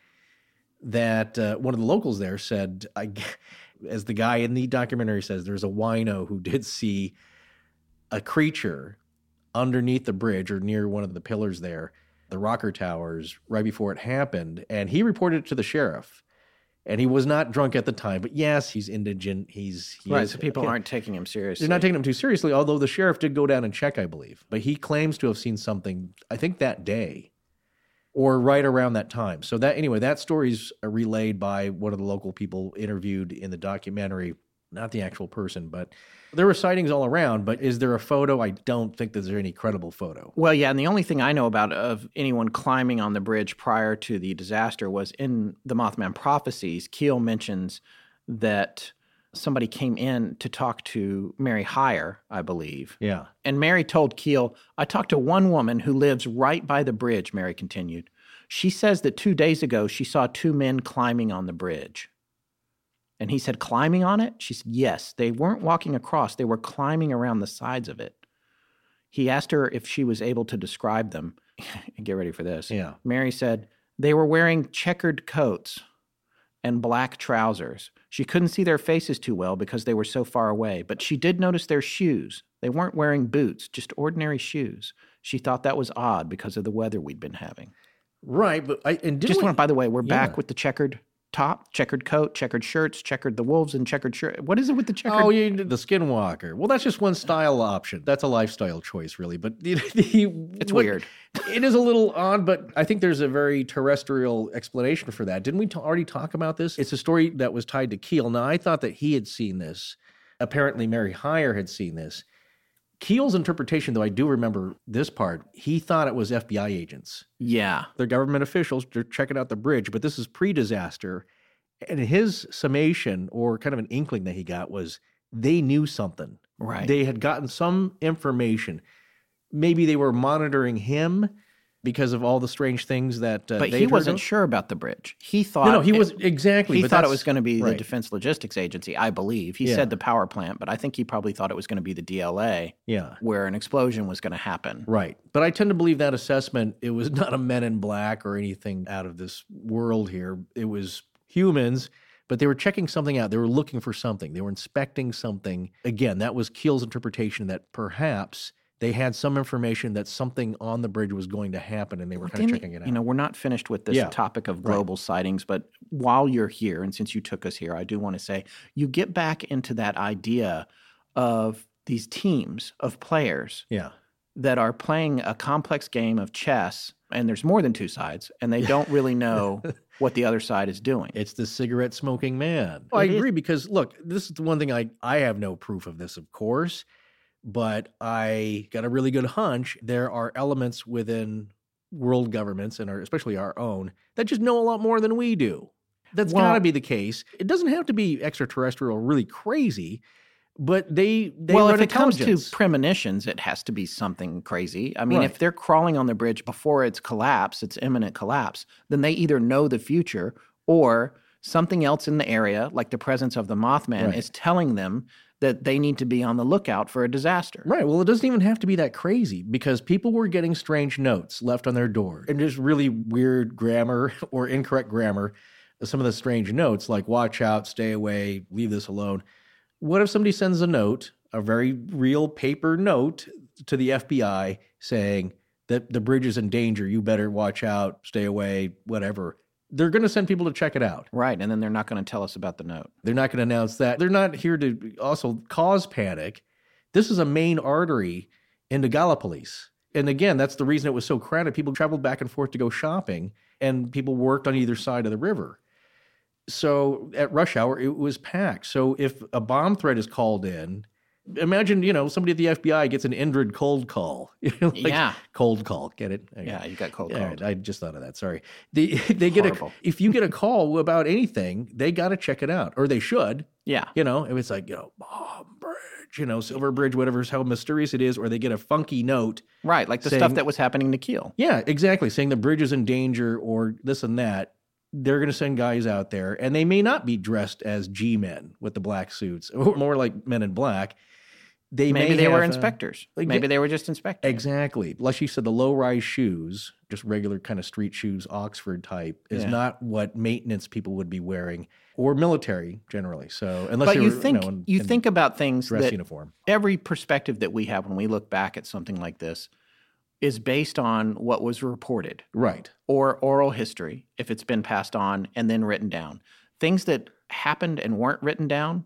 That uh, one of the locals there said, I, as the guy in the documentary says, there's a wino who did see a creature underneath the bridge or near one of the pillars there, the rocker towers, right before it happened. And he reported it to the sheriff. And he was not drunk at the time, but yes, he's indigent. He's he right. is- So people aren't taking him seriously. They're not taking him too seriously, although the sheriff did go down and check, I believe. But he claims to have seen something, I think that day or right around that time. So that anyway, that story's relayed by one of the local people interviewed in the documentary, not the actual person, but there were sightings all around. But is there a photo? I don't think that there's any credible photo. Well, yeah, and the only thing I know about of anyone climbing on the bridge prior to the disaster was in the Mothman prophecies. Keel mentions that somebody came in to talk to Mary Hyre, I believe. Yeah. And Mary told Keel, I talked to one woman who lives right by the bridge, Mary continued. She says that two days ago she saw two men climbing on the bridge. And he said, Climbing on it? She said, Yes. They weren't walking across, they were climbing around the sides of it. He asked her if she was able to describe them. Get ready for this. Yeah. Mary said, They were wearing checkered coats and black trousers. She couldn't see their faces too well because they were so far away, but she did notice their shoes. They weren't wearing boots, just ordinary shoes. She thought that was odd because of the weather we'd been having. Right. But I and Just we, want, by the way, we're Yeah. back with the checkered top, checkered coat, checkered shirts, checkered the wolves, and checkered shirt. What is it with the checkered? Oh, you the skinwalker. Well, that's just one style option. That's a lifestyle choice, really. But the, the, It's what- weird. It is a little odd, but I think there's a very terrestrial explanation for that. Didn't we t- already talk about this? It's a story that was tied to Keel. Now, I thought that he had seen this. Apparently, Mary Hyre had seen this. Keel's interpretation, though, I do remember this part. He thought it was FBI agents. Yeah. They're government officials. They're checking out the bridge, but this is pre-disaster. And his summation, or kind of an inkling that he got, was they knew something. Right. They had gotten some information. Maybe they were monitoring him because of all the strange things that. Uh, but he wasn't of. sure about the bridge. He thought No, no, he it- was exactly. He thought it was going to be the. Defense Logistics Agency, I believe. He Yeah. said the power plant, but I think he probably thought it was going to be the DLA Yeah. where an explosion was going to happen. Right. But I tend to believe that assessment, it was not a men in black or anything out of this world here. It was humans, but they were checking something out. They were looking for something. They were inspecting something. Again, that was Keel's interpretation that perhaps they had some information that something on the bridge was going to happen and they were kind of checking it out. You know, we're not finished with this Yeah. topic of global sightings, but while you're here, and since you took us here, I do want to say you get back into that idea of these teams of players yeah. that are playing a complex game of chess, and there's more than two sides, and they don't really know what the other side is doing. It's the cigarette smoking man. I agree because look, this is the one thing I I have no proof of this, of course, but I got a really good hunch. There are elements within world governments and our, especially our own that just know a lot more than we do. That's Well- got to be the case. It doesn't have to be extraterrestrial, really crazy, but they they well, if it comes to premonitions, it has to be something crazy. I mean, if they're crawling on the bridge before it's collapse, it's imminent collapse, then they either know the future or something else in the area, like the presence of the Mothman, Right. is telling them that they need to be on the lookout for a disaster. Right. Well, it doesn't even have to be that crazy because people were getting strange notes left on their door and just really weird grammar or incorrect grammar. Some of the strange notes, like watch out, stay away, leave this alone. What if somebody sends a note, a very real paper note to the FBI saying that the bridge is in danger? You better watch out, stay away, whatever. They're going to send people to check it out. Right. And then they're not going to tell us about the note. They're not going to announce that. They're not here to also cause panic. This is a main artery into Gallipolis. And again, that's the reason it was so crowded. People traveled back and forth to go shopping, and people worked on either side of the river. So at rush hour, it was packed. So if a bomb threat is called in, imagine, you know, somebody at the FBI gets an Indrid cold call. Like, Yeah. Cold call. Get it? Okay. Yeah, you got cold Yeah, called. I just thought of that. Sorry. They they get Horrible. a if you get a call about anything, they got to check it out, or they should. Yeah. You know, if it's like you know, bomb bridge, you know, Silver Bridge, whatever, how mysterious it is, or they get a funky note. Right. Like the Saying- stuff that was happening to Keel. Yeah, exactly. Saying the bridge is in danger, or this and that. They're going to send guys out there, and they may not be dressed as G men with the black suits, or more like Men in Black. They Maybe may they were have, uh, inspectors. like, Maybe they were just inspectors. Exactly. Like you said, the low rise shoes, just regular kind of street shoes, Oxford type, is Yeah. not what maintenance people would be wearing or military generally. So unless But you were, think know, in, you in think about things dress that uniform. every perspective that we have when we look back at something like this is based on what was reported Right. or oral history if it's been passed on and then written down. Things that happened and weren't written down,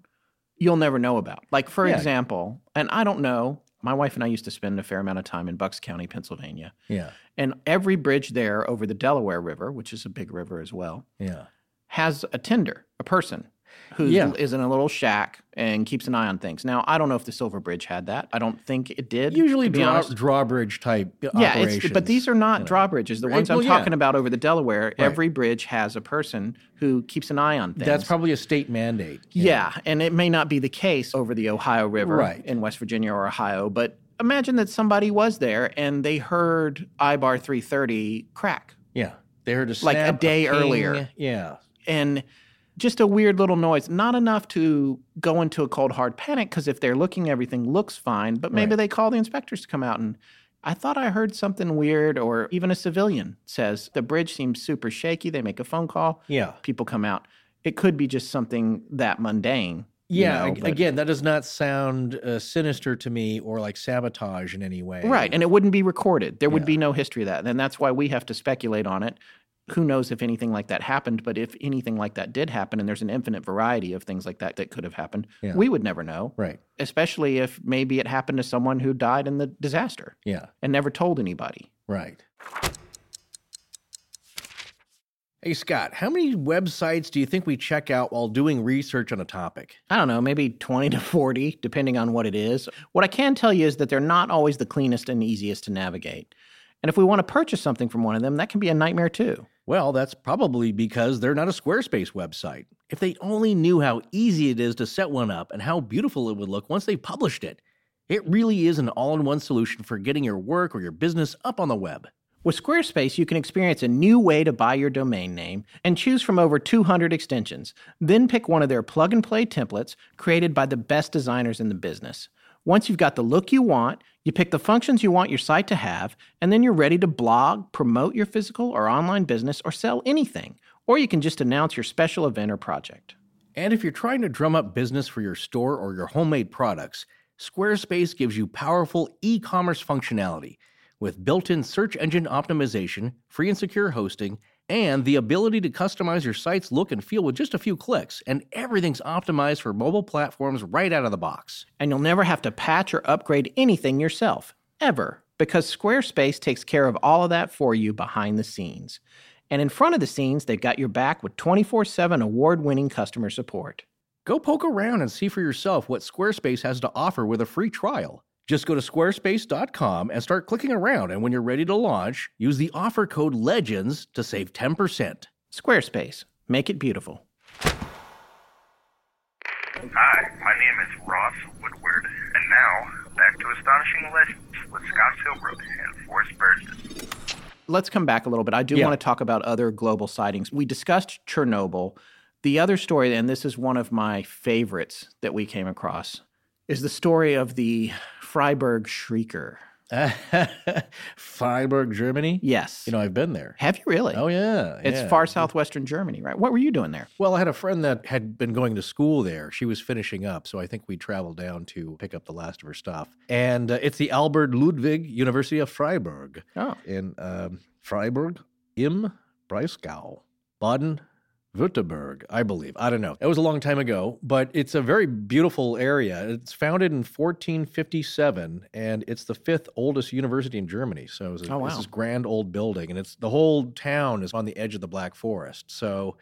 you'll never know about. Like for Yeah. example, and I don't know, my wife and I used to spend a fair amount of time in Bucks County, Pennsylvania. Yeah. And every bridge there over the Delaware River, which is a big river as well, Yeah. has a tender, a person who is Yeah. in a little shack and keeps an eye on things. Now, I don't know if the Silver Bridge had that. I don't think it did. Usually draw, drawbridge type Yeah, but these are not you know. drawbridges. The Right, ones I'm well, yeah. talking about over the Delaware, every bridge has a person who keeps an eye on things. That's probably a state mandate. know. yeah, and it may not be the case over the Ohio River Right. in West Virginia or Ohio, but imagine that somebody was there and they heard eyebar 330 crack. Yeah. They heard a Like a day ping. earlier. Yeah. and just a weird little noise. Not enough to go into a cold hard panic because if they're looking, everything looks fine. But maybe Right. they call the inspectors to come out and. I thought I heard something weird, or even a civilian says the bridge seems super shaky. They make a phone call, Yeah. people come out. It could be just something that mundane. you Yeah. know, but- again, that does not sound uh, sinister to me or like sabotage in any way. Right. And it wouldn't be recorded. There would Yeah. be no history of that. And that's why we have to speculate on it. Who knows if anything like that happened, but if anything like that did happen, and there's an infinite variety of things like that that could have happened, Yeah. we would never know. Right. Especially if maybe it happened to someone who died in the disaster Yeah. and never told anybody. Right. Hey, Scott, how many websites do you think we check out while doing research on a topic? I don't know, maybe 20 to 40, depending on what it is. What I can tell you is that they're not always the cleanest and easiest to navigate. And if we want to purchase something from one of them, that can be a nightmare too. Well, that's probably because they're not a Squarespace website. If they only knew how easy it is to set one up and how beautiful it would look once they published it. It really is an all in one solution for getting your work or your business up on the web. With Squarespace, you can experience a new way to buy your domain name and choose from over 200 extensions. Then pick one of their plug and play templates created by the best designers in the business. Once you've got the look you want, you pick the functions you want your site to have, and then you're ready to blog, promote your physical or online business, or sell anything. Or you can just announce your special event or project. And if you're trying to drum up business for your store or your homemade products, Squarespace gives you powerful e commerce functionality with built in search engine optimization, free and secure hosting, and the ability to customize your site's look and feel with just a few clicks. And everything's optimized for mobile platforms right out of the box. And you'll never have to patch or upgrade anything yourself, ever, because Squarespace takes care of all of that for you behind the scenes. And in front of the scenes, they've got your back with 24 7 award winning customer support. Go poke around and see for yourself what Squarespace has to offer with a free trial. Just go to squarespace.com and start clicking around. And when you're ready to launch, use the offer code LEGENDS to save 10%. Squarespace, make it beautiful. Hi, my name is Ross Woodward, and now back to Astonishing Legends with Scott Philbrook and Forrest Burgess. Let's come back a little bit. I do Yeah. want to talk about other global sightings. We discussed Chernobyl. The other story, and this is one of my favorites that we came across, is the story of the Freiburg Shrieker. Freiburg, Germany? Yes. You know, I've been there. have you really? Oh, yeah. It's yeah. far southwestern Germany, right? What were you doing there? Well, I had a friend that had been going to school there. She was finishing up, so I think we traveled down to pick up the last of her stuff. And uh, it's the Albert Ludwig University of Freiburg Oh, in um, Freiburg im Breisgau, Baden. Württemberg, I believe. I don't know. It was a long time ago, but it's a very beautiful area. It's founded in 1457, and it's the fifth oldest university in Germany. So it's, a, Oh, wow. this grand old building, and it's the whole town is on the edge of the Black Forest. So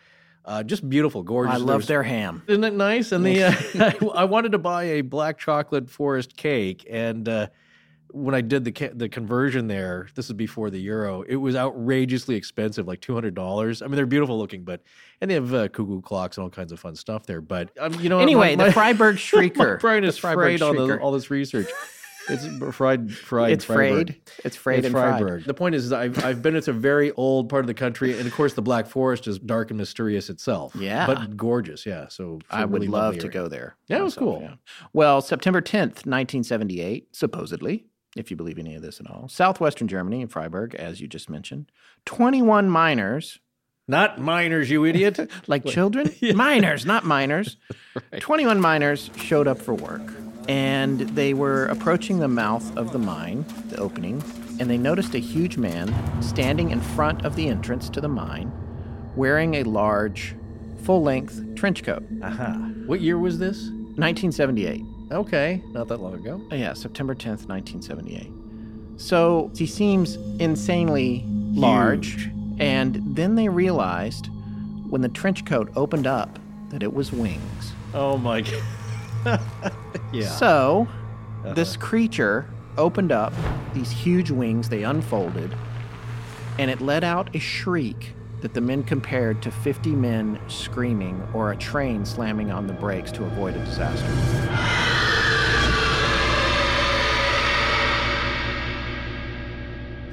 uh, just beautiful, gorgeous. I love There's- their ham. isn't it nice? And the uh, I, I wanted to buy a black chocolate forest cake, and uh, when I did the ca- the conversion there, this is before the euro. It was outrageously expensive, like two hundred dollars. I mean, they're beautiful looking, but and they have uh, cuckoo clocks and all kinds of fun stuff there. But um, you know, Anyway, my, the my, Freiburg my Shrieker. The is Freiburg frayed on the, all this research. It's fried, fried. It's Freiburg. frayed. It's frayed It's and fried. Freiburg. The point is, is I've, I've been. It's a very old part of the country, and of course, the Black Forest is dark and mysterious itself. Yeah. but gorgeous. Yeah, so I would really love to area. go there. Yeah, it was myself, cool. Well, September 10th, 1978, supposedly, if you believe any of this at all, southwestern Germany in Freiburg, as you just mentioned, 21 miners, Not miners, you idiot. like children, miners, not miners, 21 miners showed up for work. And they were approaching the mouth of the mine, the opening, and they noticed a huge man standing in front of the entrance to the mine wearing a large, full length trench coat. Aha. What year was this? 1978. Okay, not that long ago. Oh, yeah, September 10th, 1978. So he seems insanely large. And then they realized when the trench coat opened up that it was wings. Oh my god. yeah. So uh-huh. this creature opened up these huge wings, they unfolded, and it let out a shriek that the men compared to 50 men screaming or a train slamming on the brakes to avoid a disaster.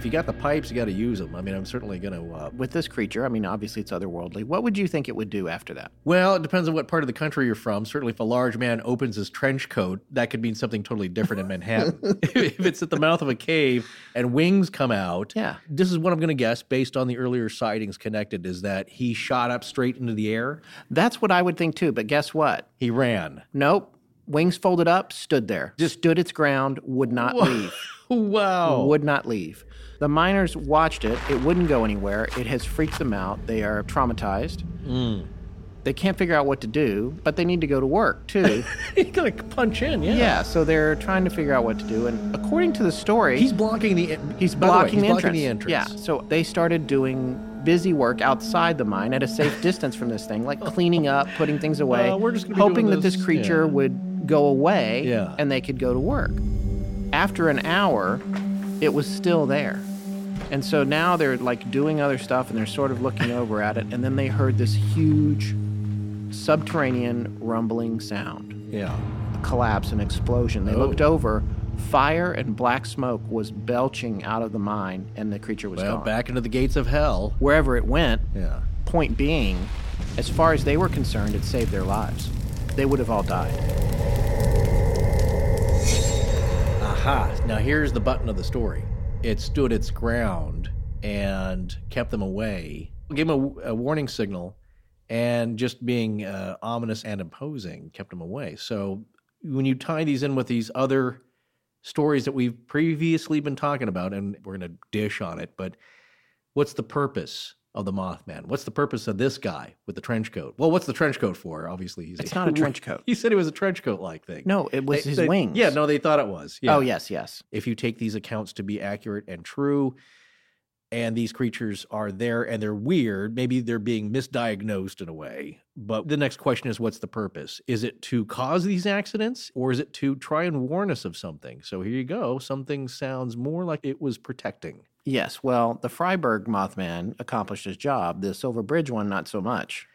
You got the pipes, you got to use them. I mean, I'm certainly going to. Uh, With this creature, I mean, obviously it's otherworldly. What would you think it would do after that? well, it depends on what part of the country you're from. Certainly, if a large man opens his trench coat, that could mean something totally different in Manhattan. if it's at the mouth of a cave and wings come out, Yeah. This is what I'm going to guess based on the earlier sightings connected is that he shot up straight into the air. That's what I would think too, but guess what? He ran. Nope. Wings folded up, stood there. Just stood its ground, would not leave. Wow. Would not leave. The miners watched it. It wouldn't go anywhere. It has freaked them out. They are traumatized. Hmm. They can't figure out what to do, but they need to go to work too. He's going to punch in, yeah. yeah, so they're trying to figure out what to do. And according to the story, He's blocking the. He's by the way, blocking, he's the, blocking entrance. the entrance. Yeah. So they started doing busy work outside the mine at a safe distance from this thing, like cleaning up, putting things away, Well, we're just gonna hoping that this this- creature yeah. would go away Yeah. and they could go to work. After an hour, it was still there. And so now they're like doing other stuff and they're sort of looking over at it. And then they heard this huge subterranean rumbling sound Yeah. a collapse, an explosion. They Oh. looked over. Fire and black smoke was belching out of the mine, and the creature was Well, gone. back into the gates of hell. Wherever it went, Yeah. point being, as far as they were concerned, it saved their lives. They would have all died. Aha. Now here's the button of the story. It stood its ground and kept them away. Gave them a, a warning signal, and just being uh, ominous and imposing kept them away. So when you tie these in with these other stories that we've previously been talking about, and we're going to dish on it, but what's the purpose of the Mothman? What's the purpose of this guy with the trench coat? Well, what's the trench coat for? Obviously, he's It's not a trench coat. He said it was a trench coat like thing. No, it was They- his they- wings. Yeah, no, they thought it was. Yeah. Oh, yes, yes. If you take these accounts to be accurate and true, and these creatures are there and they're weird, maybe they're being misdiagnosed in a way. But the next question is what's the purpose? Is it to cause these accidents or is it to try and warn us of something? So here you go. Something sounds more like it was protecting. Yes, well, the Freiburg Mothman accomplished his job. The Silver Bridge one, not so much.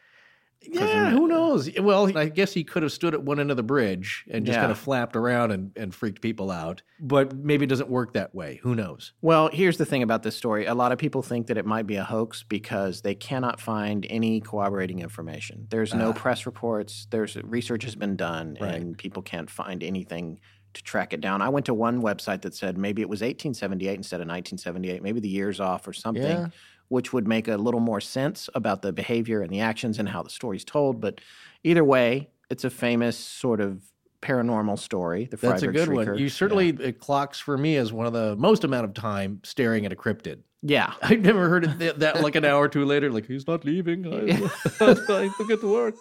Yeah, who knows? Well, I guess he could have stood at one end of the bridge and just Yeah. kind of flapped around and, and freaked people out. But maybe it doesn't work that way. Who knows? Well, here's the thing about this story. A lot of people think that it might be a hoax because they cannot find any corroborating information. There's no Ah. press reports. There's research has been done, Right. and people can't find anything to track it down. I went to one website that said maybe it was 1878 instead of 1978. Maybe the year's off or something, Yeah. which would make a little more sense about the behavior and the actions and how the story's told. But either way, it's a famous sort of paranormal story. The That's a Freiburg good one. You certainly, it clocks for me as one of the most amount of time staring at a cryptid. Yeah. I've never heard it that, that like an hour or two later, like he's not leaving. I, I have to get to work.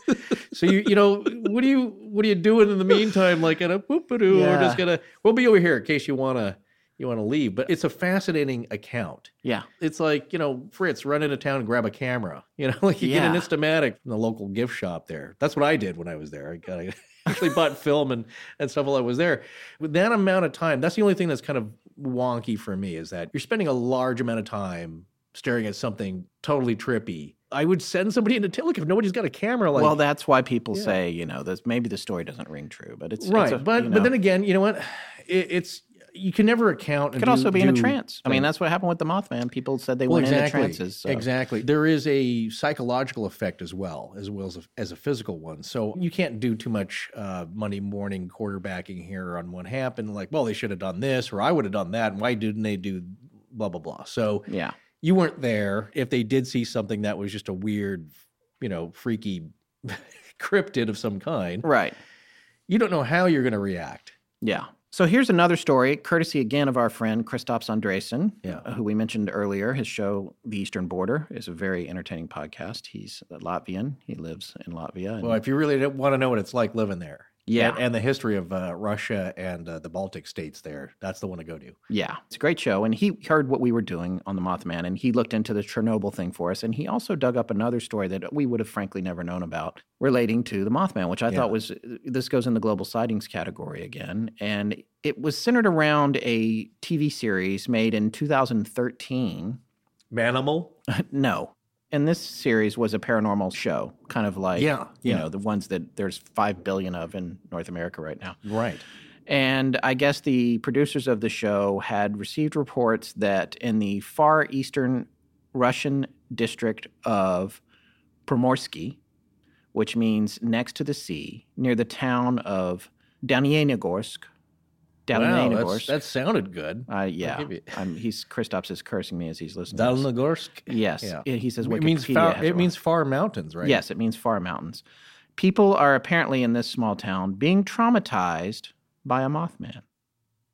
So you you know what do you what are you doing in the meantime? Like at a whoop-a-doo, Yeah. or just gonna we'll be over here in case you wanna you wanna leave. But it's a fascinating account. Yeah. It's like you know Fritz run into town and grab a camera. You know like you get an Yeah. Instamatic from the local gift shop there. That's what I did when I was there. I got I actually bought film and and stuff while I was there. With that amount of time, that's the only thing that's kind of wonky for me is that you're spending a large amount of time staring at something totally trippy. I would send somebody into town. If nobody's got a camera, like well, that's why people Yeah. say, you know, this maybe the story doesn't ring true, but it's right. It's a, but you but then again, you know what? It, it's you can never account. could also do- be in a do trance. I mean, that's what happened with the Mothman. People said they Well, went exactly. into trances. So. Exactly. There is a psychological effect as well, as well as a, as a physical one. So you can't do too much uh, Monday morning quarterbacking here on what happened. Like, well, they should have done this, or I would have done that. And why didn't they do blah blah blah? So Yeah. you weren't there. If they did see something that was just a weird, you know, freaky cryptid of some kind, Right. you don't know how you're going to react. Yeah. So here's another story, courtesy again of our friend Kristaps Andrejsons, Yeah. uh, who we mentioned earlier. His show, The Eastern Border, is a very entertaining podcast. He's Latvian. He lives in Latvia. and- Well, if you really want to know what it's like living there, Yeah. and, and the history of uh, Russia and uh, the Baltic states, there, that's the one to go to. Yeah, it's a great show. And he heard what we were doing on the Mothman and he looked into the Chernobyl thing for us. And he also dug up another story that we would have frankly never known about relating to the Mothman, which I Yeah. thought was this goes in the global sightings category again. And it was centered around a TV series made in 2013. Manimal. no. And this series was a paranormal show, kind of like, Yeah, you yeah. know, the ones that there's 5 billion of in North America right now. Right. And I guess the producers of the show had received reports that in the far eastern Russian district of Primorsky, which means next to the sea, near the town of Danienogorsk, Wow, that sounded good. uh, yeah, I'm, he's Kristaps is cursing me as he's listening. to. Dalnogorsk. Yes, Yeah. he says It means far, it means far mountains, right? Yes, it means far mountains. People are apparently in this small town being traumatized by a Mothman.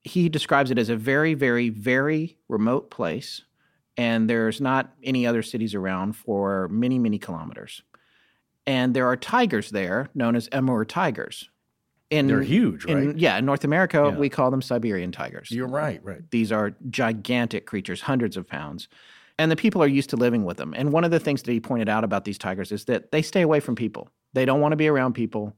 He describes it as a very, very, very remote place, and there's not any other cities around for many, many kilometers. And there are tigers there, known as Amur tigers. In, They're huge, in- right? yeah, in North America, Yeah. we call them Siberian tigers. You're right, right. These are gigantic creatures, hundreds of pounds. And the people are used to living with them. And one of the things that he pointed out about these tigers is that they stay away from people. They don't want to be around people.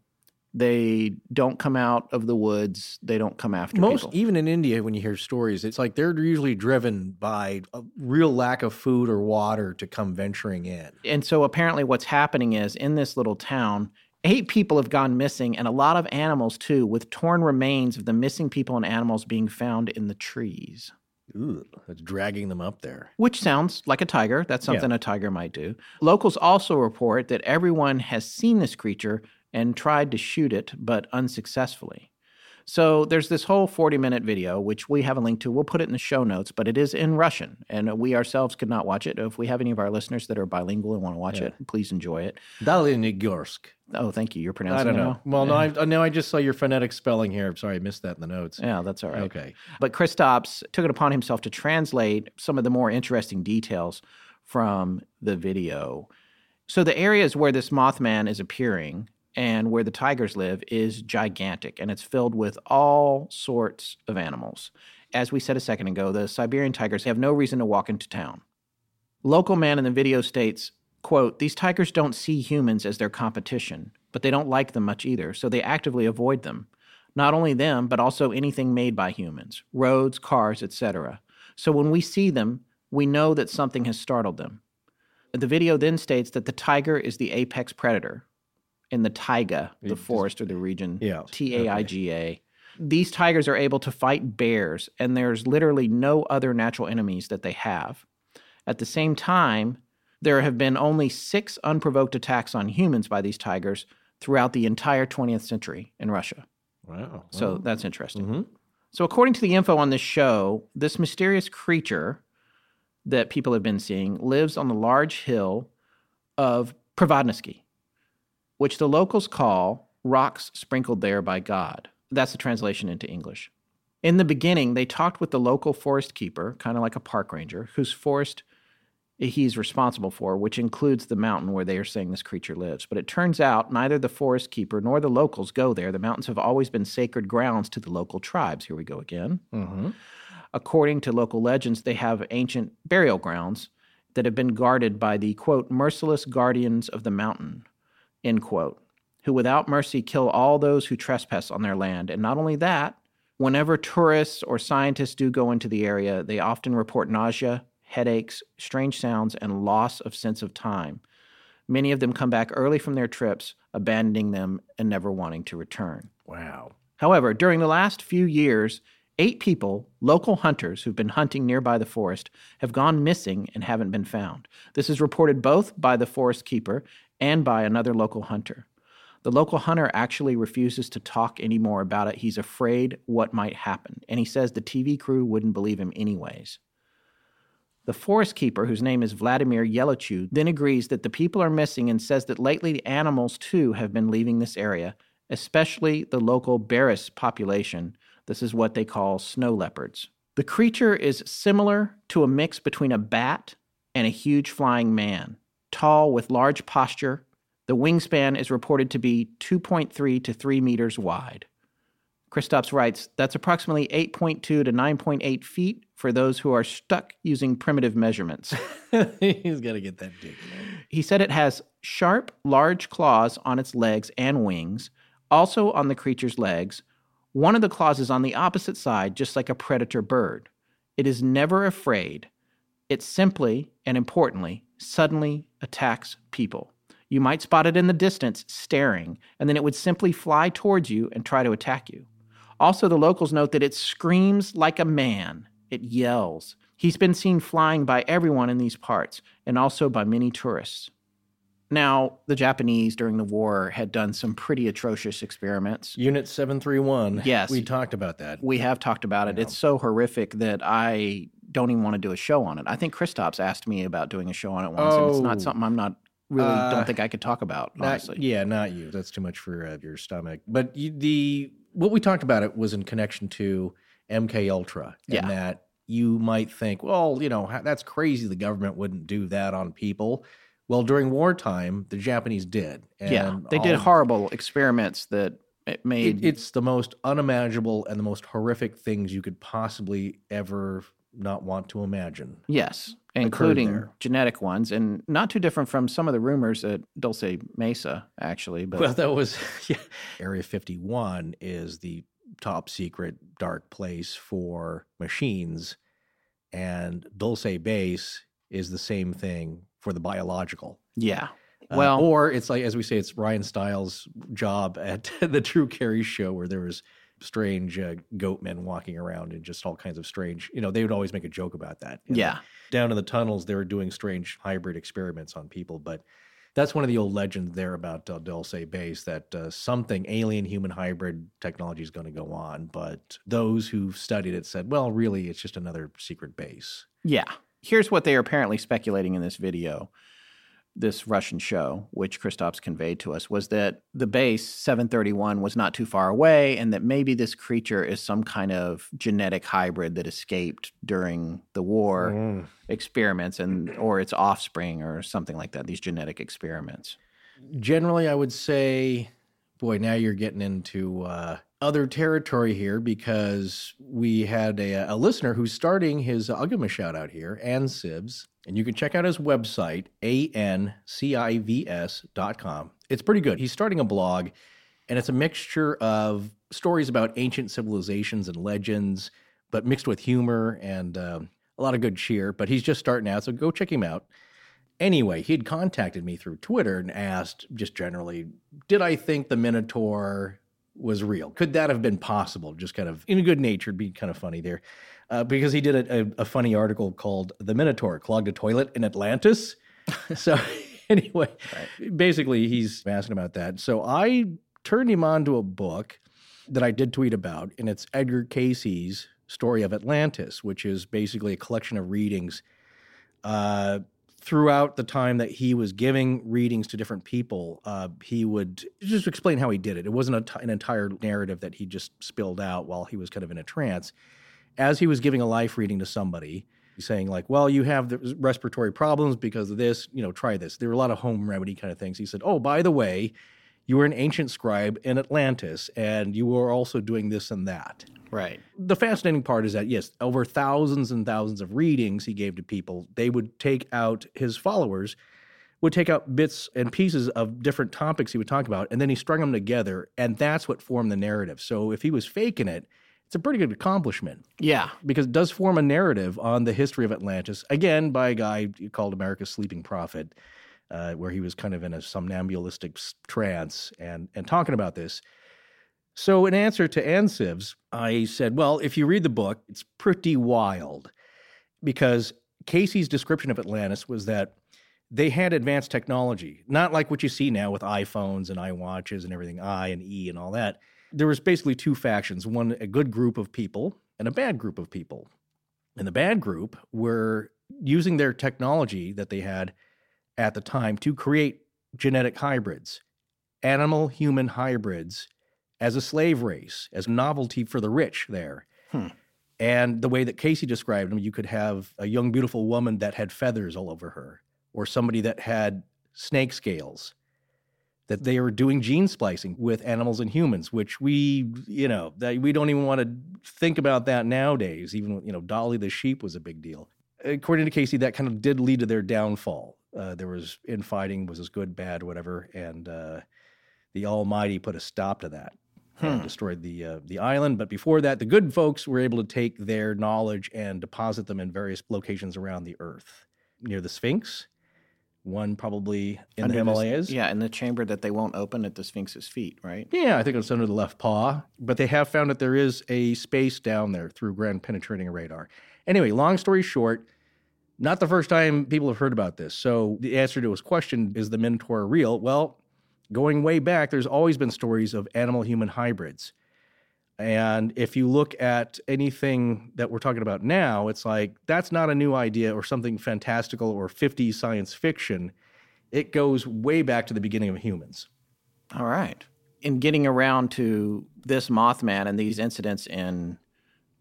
They don't come out of the woods. They don't come after Most, people. even in India, when you hear stories, it's like they're usually driven by a real lack of food or water to come venturing in. And so apparently what's happening is in this little town, eight people have gone missing and a lot of animals too, with torn remains of the missing people and animals being found in the trees. Ooh, that's dragging them up there. which sounds like a tiger. That's Yeah. something a tiger might do. Locals also report that everyone has seen this creature and tried to shoot it, but unsuccessfully. So there's this whole 40 minute video, which we have a link to. We'll put it in the show notes, but it is in Russian, and we ourselves could not watch it. If we have any of our listeners that are bilingual and want to watch Yeah. it, please enjoy it. Dalinigorsk. Oh, thank you. You're pronouncing. I don't know. now? Well, no, I, no, I just saw your phonetic spelling here. I'm sorry, I missed that in the notes. Yeah, that's all right. Okay. But Kristaps took it upon himself to translate some of the more interesting details from the video. So the areas where this Mothman is appearing and where the tigers live is gigantic and it's filled with all sorts of animals. As we said a second ago, the Siberian tigers have no reason to walk into town. Local man in the video states, quote, "These tigers don't see humans as their competition, but they don't like them much either, so they actively avoid them. Not only them, but also anything made by humans, roads, cars, etc. So when we see them, we know that something has startled them." The video then states that the tiger is the apex predator in the taiga, the forest or the region, Yeah, T A I G A. These tigers are able to fight bears, and there's literally no other natural enemies that they have. At the same time, there have been only six unprovoked attacks on humans by these tigers throughout the entire 20th century in Russia. Wow. So that's interesting. Mhm. So, according to the info on this show, this mysterious creature that people have been seeing lives on the large hill of Provodnisky, which the locals call rocks sprinkled there by God. That's the translation into English. In the beginning, they talked with the local forest keeper, kind of like a park ranger, whose forest he's responsible for, which includes the mountain where they are saying this creature lives. But it turns out neither the forest keeper nor the locals go there. The mountains have always been sacred grounds to the local tribes. Here we go again. Mhm. According to local legends, they have ancient burial grounds that have been guarded by the quote merciless guardians of the mountain end quote who without mercy kill all those who trespass on their land and not only that whenever tourists or scientists do go into the area they often report nausea headaches strange sounds and loss of sense of time many of them come back early from their trips abandoning them and never wanting to return Wow. However, during the last few years, eight people, local hunters who've been hunting nearby the forest, have gone missing and haven't been found. This is reported both by the forest keeper and by another local hunter. The local hunter actually refuses to talk anymore about it. He's afraid what might happen, and he says the TV crew wouldn't believe him anyways. The forest keeper, whose name is Vladimir Yelochu, then agrees that the people are missing and says that lately the animals too have been leaving this area, especially the local Beres population. This is what they call snow leopards. The creature is similar to a mix between a bat and a huge flying man, tall with large posture. The wingspan is reported to be 2.3 to 3 meters wide. Kristaps writes that's approximately 8.2 to 9.8 feet for those who are stuck using primitive measurements. He's got to get that dig. He said it has sharp, large claws on its legs and wings, also on the creature's legs. One of the claws is on the opposite side, just like a predator bird. It is never afraid. It simply, and importantly, suddenly attacks people. You might spot it in the distance, staring, and then it would simply fly towards you and try to attack you. Also, the locals note that it screams like a man. It yells. He's been seen flying by everyone in these parts, and also by many tourists. Now, the Japanese during the war had done some pretty atrocious experiments. Unit 731. Yes. We talked about that. We have talked about it. It's so horrific that I don't even want to do a show on it. I think Kristaps asked me about doing a show on it once, and it's Oh. not something I'm not really Uh, don't think I could talk about, Not- honestly. yeah, not you. That's too much for uh, your stomach. But you, the what we talked about it was in connection to MK Ultra, and Yeah. that you might think, well, you know, that's crazy. The government wouldn't do that on people. Well, during wartime, the Japanese did. And yeah, they did horrible experiments that it made. It, it's the most unimaginable and the most horrific things you could possibly ever not want to imagine. Yes, including genetic ones, and not too different from some of the rumors at Dulce Mesa, actually. But Well, that was yeah. Area 51 is the top secret dark place for machines, and Dulce Base is the same thing for the biological. yeah, Uh, well, or it's like as we say, it's Ryan Stiles' job at the Drew Carey show where there was strange uh, goat men walking around and just all kinds of strange. You know, they would always make a joke about that. And yeah, down in the tunnels, they were doing strange hybrid experiments on people. But That's one of the old legends there about uh, Dulce Base that uh, something alien human hybrid technology is going to go on. But those who've studied it said, well, really, it's just another secret base. Yeah. Here's what they are apparently speculating in this video this Russian show, which Kristaps conveyed to us, was that the base 731 was not too far away, and that maybe this creature is some kind of genetic hybrid that escaped during the war Mm. experiments, and or its offspring or something like that. These genetic experiments. Generally, I would say, boy, now you're getting into uh, other territory here because we had a, a listener who's starting his, I'll give him a shout out here, Ancivs. And you can check out his website, ancivs.com. It's pretty good. He's starting a blog, and it's a mixture of stories about ancient civilizations and legends, but mixed with humor and um a lot of good cheer. But he's just starting out, so go check him out. Anyway, he'd contacted me through Twitter and asked, just generally, did I think the Minotaur was real? Could that have been possible? Just kind of in good natured, be kind of funny there. Uh, because he did a, a, a funny article called The Minotaur Clogged a Toilet in Atlantis. so, anyway, basically, he's asking about that. So, I turned him on to a book that I did tweet about, and it's Edgar Cayce's Story of Atlantis, which is basically a collection of readings uh, throughout the time that he was giving readings to different people. Uh, he would just explain how he did it. It wasn't an entire narrative that he just spilled out while he was kind of in a trance. As he was giving a life reading to somebody, saying like, "Well, you have the respiratory problems because of this. You know, try this." There were a lot of home remedy kind of things. He said, "Oh, by the way." You were an ancient scribe in Atlantis, and you were also doing this and that Right. the fascinating part is that yes, over thousands and thousands of readings he gave to people, they would take out his followers would take out bits and pieces of different topics he would talk about, and then he strung them together, and that's what formed the narrative. So if he was faking it, it's a pretty good accomplishment Yeah. because it does form a narrative on the history of Atlantis, again by a guy called America's Sleeping Prophet, uh, where he was kind of in a somnambulistic trance and and talking about this. So, in answer to Ancivs, I said, well, if you read the book, it's pretty wild because Cayce's description of Atlantis was that they had advanced technology, not like what you see now with iPhones and iWatches and everything, I and E and all that. There was basically two factions one, a good group of people, and a bad group of people. And the bad group were using their technology that they had at the time to create genetic hybrids, animal human hybrids as a slave race, as novelty for the rich there. Hmm. And the way that Cayce described them, you could have a young, beautiful woman that had feathers all over her, or somebody that had snake scales. That they were doing gene splicing with animals and humans, which we, you know, that we don't even want to think about that nowadays. Even, you know, Dolly the sheep was a big deal. According to Cayce, that kind of did lead to their downfall. Uh, there was infighting, was this good, bad, whatever, and uh, the Almighty put a stop to that and destroyed the uh, the island. But before that, the good folks were able to take their knowledge and deposit them in various locations around the earth, near the Sphinx, one probably in Under the this- Himalayas. yeah, in the chamber that they won't open at the Sphinx's feet, right? Yeah, I think it's under the left paw. But they have found that there is a space down there through ground penetrating radar. Anyway, long story short, not the first time people have heard about this. So the answer to his question is the Minotaur real? Well, going way back, there's always been stories of animal human hybrids. And if you look at anything that we're talking about now, it's like that's not a new idea or something fantastical or 50s science fiction. It goes way back to the beginning of humans. All right. In getting around to this Mothman and these incidents in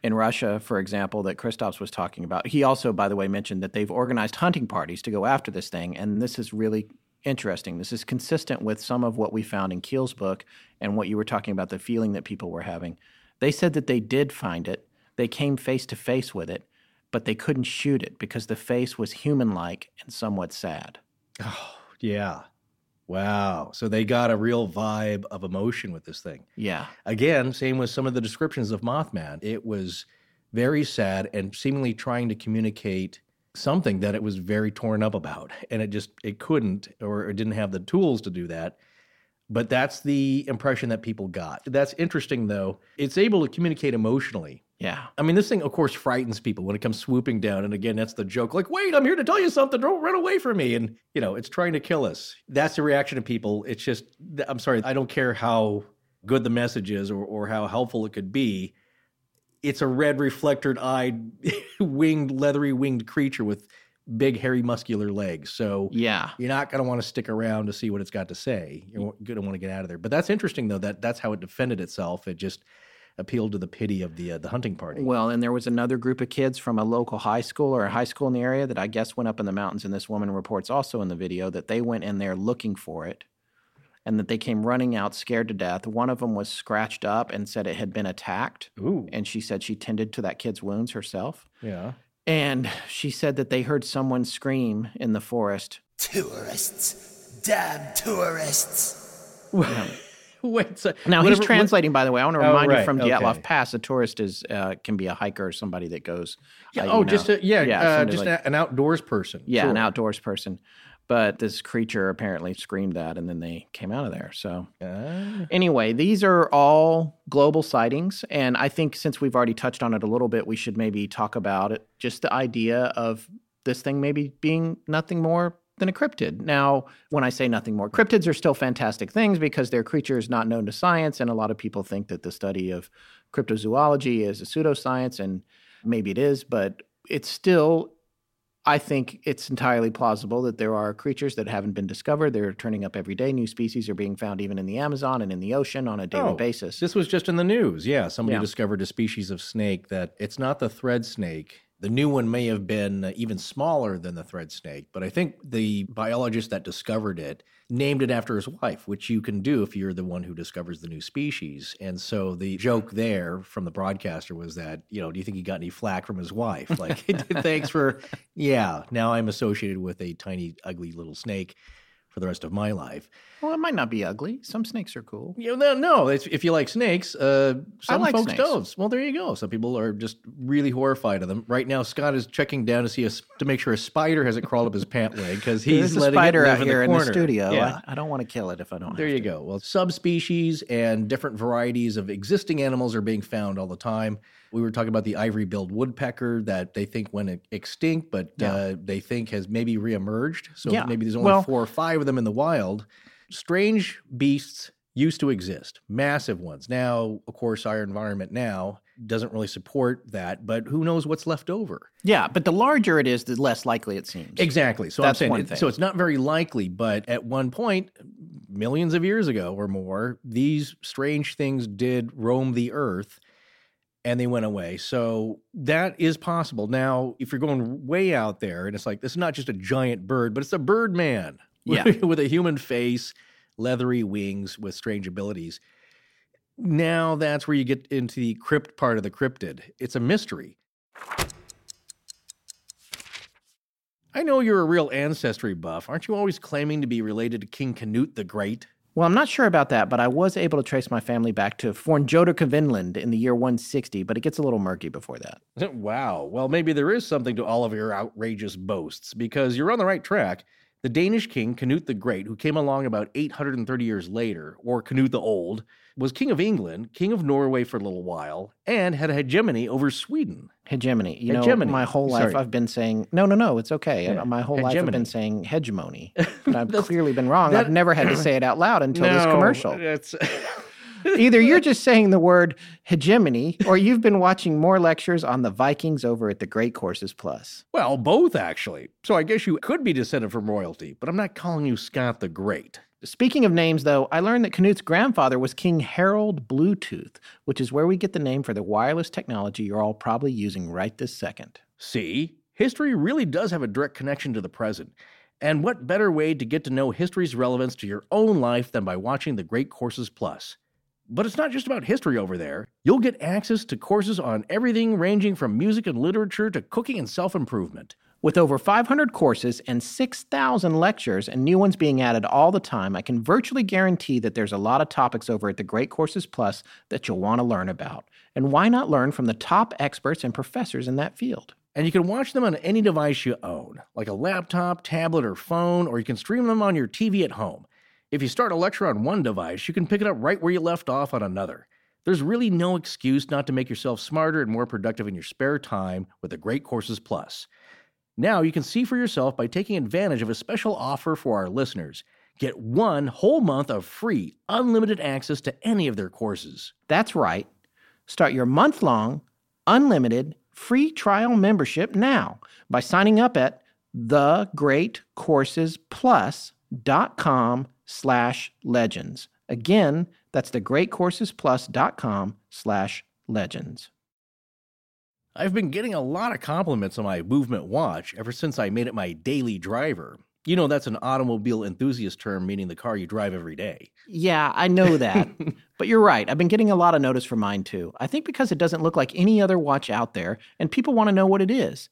in Russia, for example, that Kristaps was talking about, he also, by the way, mentioned that they've organized hunting parties to go after this thing, and this is really interesting. This is consistent with some of what we found in Keel's book and what you were talking about, the feeling that people were having. They said that they did find it. They came face to face with it, but they couldn't shoot it because the face was human-like and somewhat sad. Oh, yeah. Wow. So they got a real vibe of emotion with this thing. Yeah. Again, same with some of the descriptions of Mothman. It was very sad and seemingly trying to communicate something that it was very torn up about. And it just it couldn't or it didn't have the tools to do that. But that's the impression that people got. That's interesting though. It's able to communicate emotionally. Yeah. I mean, this thing, of course, frightens people when it comes swooping down. And again, that's the joke. Like, wait, I'm here to tell you something. Don't run away from me. And, you know, it's trying to kill us. That's the reaction of people. It's just, I'm sorry, I don't care how good the message is or, or how helpful it could be. It's a red, reflectored eyed, winged, leathery winged creature with big, hairy, muscular legs. So, Yeah. you're not going to want to stick around to see what it's got to say. You're going to want to get out of there. But that's interesting, though. That that's how it defended itself. It just appealed to the pity of the uh, the hunting party. Well, and there was another group of kids from a local high school or a high school in the area that I guess went up in the mountains. And this woman reports also in the video that they went in there looking for it and that they came running out scared to death. One of them was scratched up and said it had been attacked. Ooh, And she said she tended to that kid's wounds herself. yeah. And she said that they heard someone scream in the forest. Tourists. Damn tourists. Wait, so Now whatever- he's translating, by the way. I want to Oh, remind right, you from okay. Dyatlov Pass, a tourist is uh, can be a hiker or somebody that goes. Yeah, uh, oh, know- just a, yeah, yeah, uh, just like- an outdoors person. Yeah, Sure. an outdoors person. But this creature apparently screamed that, and then they came out of there. So Ah. anyway, these are all global sightings, and I think since we've already touched on it a little bit, we should maybe talk about it. Just the idea of this thing maybe being nothing more than a cryptid. Now, when I say nothing more, cryptids are still fantastic things because they're creatures not known to science, and a lot of people think that the study of cryptozoology is a pseudoscience, and maybe it is, but it's still I think it's entirely plausible that there are creatures that haven't been discovered. They're turning up every day. New species are being found even in the Amazon and in the ocean on a daily Oh, basis. This was just in the news. Yeah, somebody Yeah. discovered a species of snake that it's not the thread snake. The new one may have been even smaller than the thread snake, but I think the biologist that discovered it named it after his wife, which you can do if you're the one who discovers the new species. And so the joke there from the broadcaster was that, you know, do you think he got any flack from his wife? Like, thanks for, yeah, now I'm associated with a tiny, ugly little snake for the rest of my life. well, it might not be ugly. Some snakes are cool. You know, no, no. It's, if you like snakes, uh, some like folks don't. Well, there you go. Some people are just really horrified of them. Right now, Scott is checking down to see a, to make sure a spider hasn't crawled up his pant leg because he's a letting spider it live out in here the in the studio. Yeah. I, I don't want to kill it if I don't. There have you to. go. Well, subspecies and different varieties of existing animals are being found all the time. We were talking about the ivory-billed woodpecker that they think went extinct, but Yeah. uh, they think has maybe reemerged. So Yeah. maybe there's only Well- four or five of them in the wild. Strange beasts used to exist, massive ones. Now, of course, our environment now doesn't really support that, but who knows what's left over? Yeah, but the larger it is, the less likely it seems. Exactly. So That's I'm saying, one it- thing. so it's not very likely, but at one point, millions of years ago or more, these strange things did roam the earth and they went away. So that is possible. Now, if you're going way out there and it's like, this is not just a giant bird, but it's a bird man Yeah. with a human face, leathery wings with strange abilities. Now that's where you get into the crypt part of the cryptid. It's a mystery. I know you're a real ancestry buff. Aren't you always claiming to be related to King Canute the Great? Well, I'm not sure about that, but I was able to trace my family back to Fornjoderka, Vinland in the year 160, but it gets a little murky before that. Wow. Well, maybe there is something to all of your outrageous boasts because you're on the right track. The Danish king Canute the Great, who came along about 830 years later, or Canute the Old, was king of England, king of Norway for a little while, and had a hegemony over Sweden. Hegemony. You know, my whole life Sorry. I've been saying, no, no, no, it's okay. Yeah, My whole life I've been saying hegemony. But I've clearly been wrong. that- I've never had to say it out loud until this commercial. That's Either you're just saying the word hegemony, or you've been watching more lectures on the Vikings over at the Great Courses Plus. well, both actually. So I guess you could be descended from royalty, but I'm not calling you Scott the Great. Speaking of names, though, I learned that Canute's grandfather was King Harold Bluetooth, which is where we get the name for the wireless technology you're all probably using right this second. See, history really does have a direct connection to the present. And what better way to get to know history's relevance to your own life than by watching the Great Courses Plus? But it's not just about history over there. You'll get access to courses on everything ranging from music and literature to cooking and self improvement. With over 500 courses and 6,000 lectures and new ones being added all the time, I can virtually guarantee that there's a lot of topics over at the Great Courses Plus that you'll want to learn about. And why not learn from the top experts and professors in that field? And you can watch them on any device you own, like a laptop, tablet, or phone, or you can stream them on your TV at home. If you start a lecture on one device, you can pick it up right where you left off on another. There's really no excuse not to make yourself smarter and more productive in your spare time with the Great Courses Plus. Now you can see for yourself by taking advantage of a special offer for our listeners. Get one whole month of free, unlimited access to any of their courses. That's right. Start your month long, unlimited, free trial membership now by signing up at thegreatcoursesplus.com slash legends. Again, that's thegreatcoursesplus.com slash legends. I've been getting a lot of compliments on my movement watch ever since I made it my daily driver. You know, that's an automobile enthusiast term meaning the car you drive every day. Yeah, I know that. but you're right. I've been getting a lot of notice for mine too. I think because it doesn't look like any other watch out there and people want to know what it is.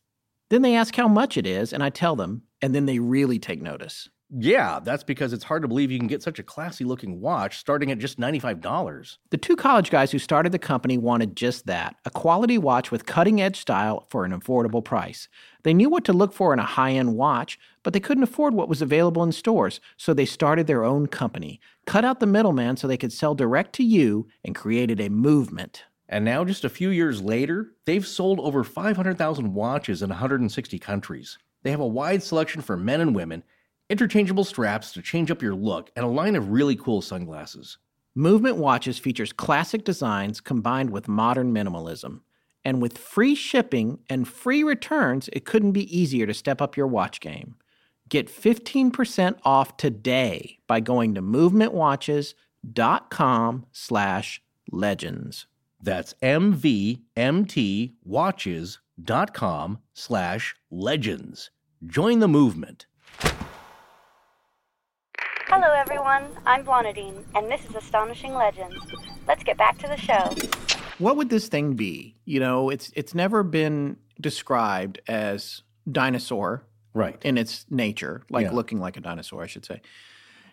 Then they ask how much it is and I tell them, and then they really take notice. Yeah, that's because it's hard to believe you can get such a classy looking watch starting at just $95. The two college guys who started the company wanted just that a quality watch with cutting edge style for an affordable price. They knew what to look for in a high end watch, but they couldn't afford what was available in stores, so they started their own company, cut out the middleman so they could sell direct to you, and created a movement. And now, just a few years later, they've sold over 500,000 watches in 160 countries. They have a wide selection for men and women interchangeable straps to change up your look, and a line of really cool sunglasses. Movement Watches features classic designs combined with modern minimalism. And with free shipping and free returns, it couldn't be easier to step up your watch game. Get 15% off today by going to movementwatches.com slash legends. That's mvmtwatches.com slash legends. Join the movement. Hello, everyone. I'm Blonadine, and this is Astonishing Legends. Let's get back to the show. What would this thing be? You know, it's it's never been described as dinosaur Right. in its nature, like Yeah. looking like a dinosaur, I should say.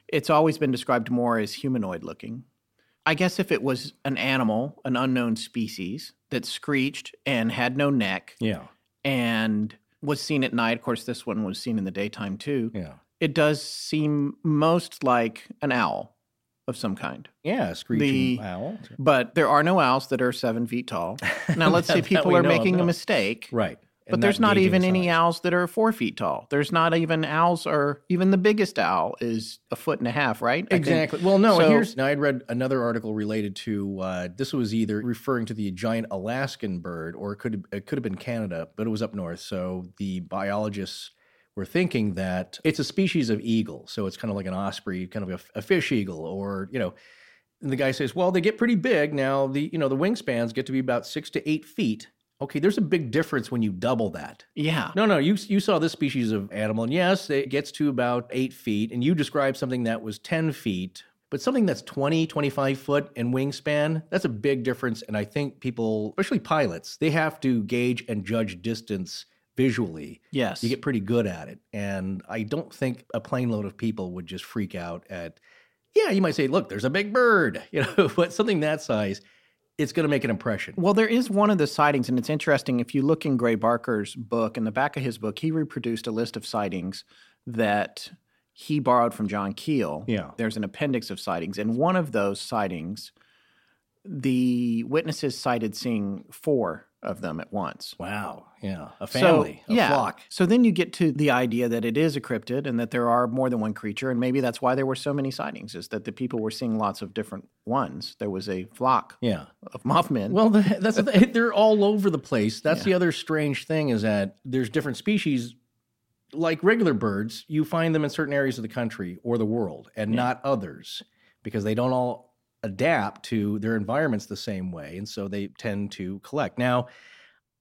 It's always been described more as humanoid looking. I guess if it was an animal, an unknown species that screeched and had no neck Yeah. and was seen at night, of course, this one was seen in the daytime too. Yeah. It does seem most like an owl of some kind. Yeah. Screeching The- owl. But there are no owls that are seven feet tall. Now, let's say people are making a mistake. Right. But there's not even any owls that are four feet tall. There's not even owls, or even the biggest owl is a foot and a half, right? I think. Exactly. Well, no. So- here's now. I'd read another article related to uh, this was either referring to the giant Alaskan bird, or it could it could have been Canada, but it was up north. So the biologists were thinking that it's a species of eagle. So it's kind of like an osprey, kind of a, a fish eagle, or you know. And the guy says, "Well, they get pretty big now. The you know the wingspans get to be about six to eight feet. Okay, there's a big difference when you double that. Yeah. No, no, you you saw this species of animal, and yes, it gets to about eight feet, and you described something that was 10 feet, but something that's 20, 25 foot in wingspan, that's a big difference. And I think people, especially pilots, they have to gauge and judge distance visually. Yes. You get pretty good at it. And I don't think a plane load of people would just freak out at, yeah, you might say, look, there's a big bird, you know, but something that size, it's going to make an impression. Well, there is one of the sightings, and it's interesting. If you look in Gray Barker's book, in the back of his book, he reproduced a list of sightings that he borrowed from John Keel. Yeah. There's an appendix of sightings. And one of those sightings, the witnesses cited seeing four of them at once. Wow. Yeah. A family, so, a yeah. flock. So then you get to the idea that it is a cryptid and that there are more than one creature, and maybe that's why there were so many sightings. Is that the people were seeing lots of different ones? There was a flock Yeah. of Mothman. Well, the, that's the, they're all over the place. That's the other strange thing is that there's different species. Like regular birds, you find them in certain areas of the country or the world, and not others, because they don't all adapt to their environments the same way, and so they tend to collect. Now,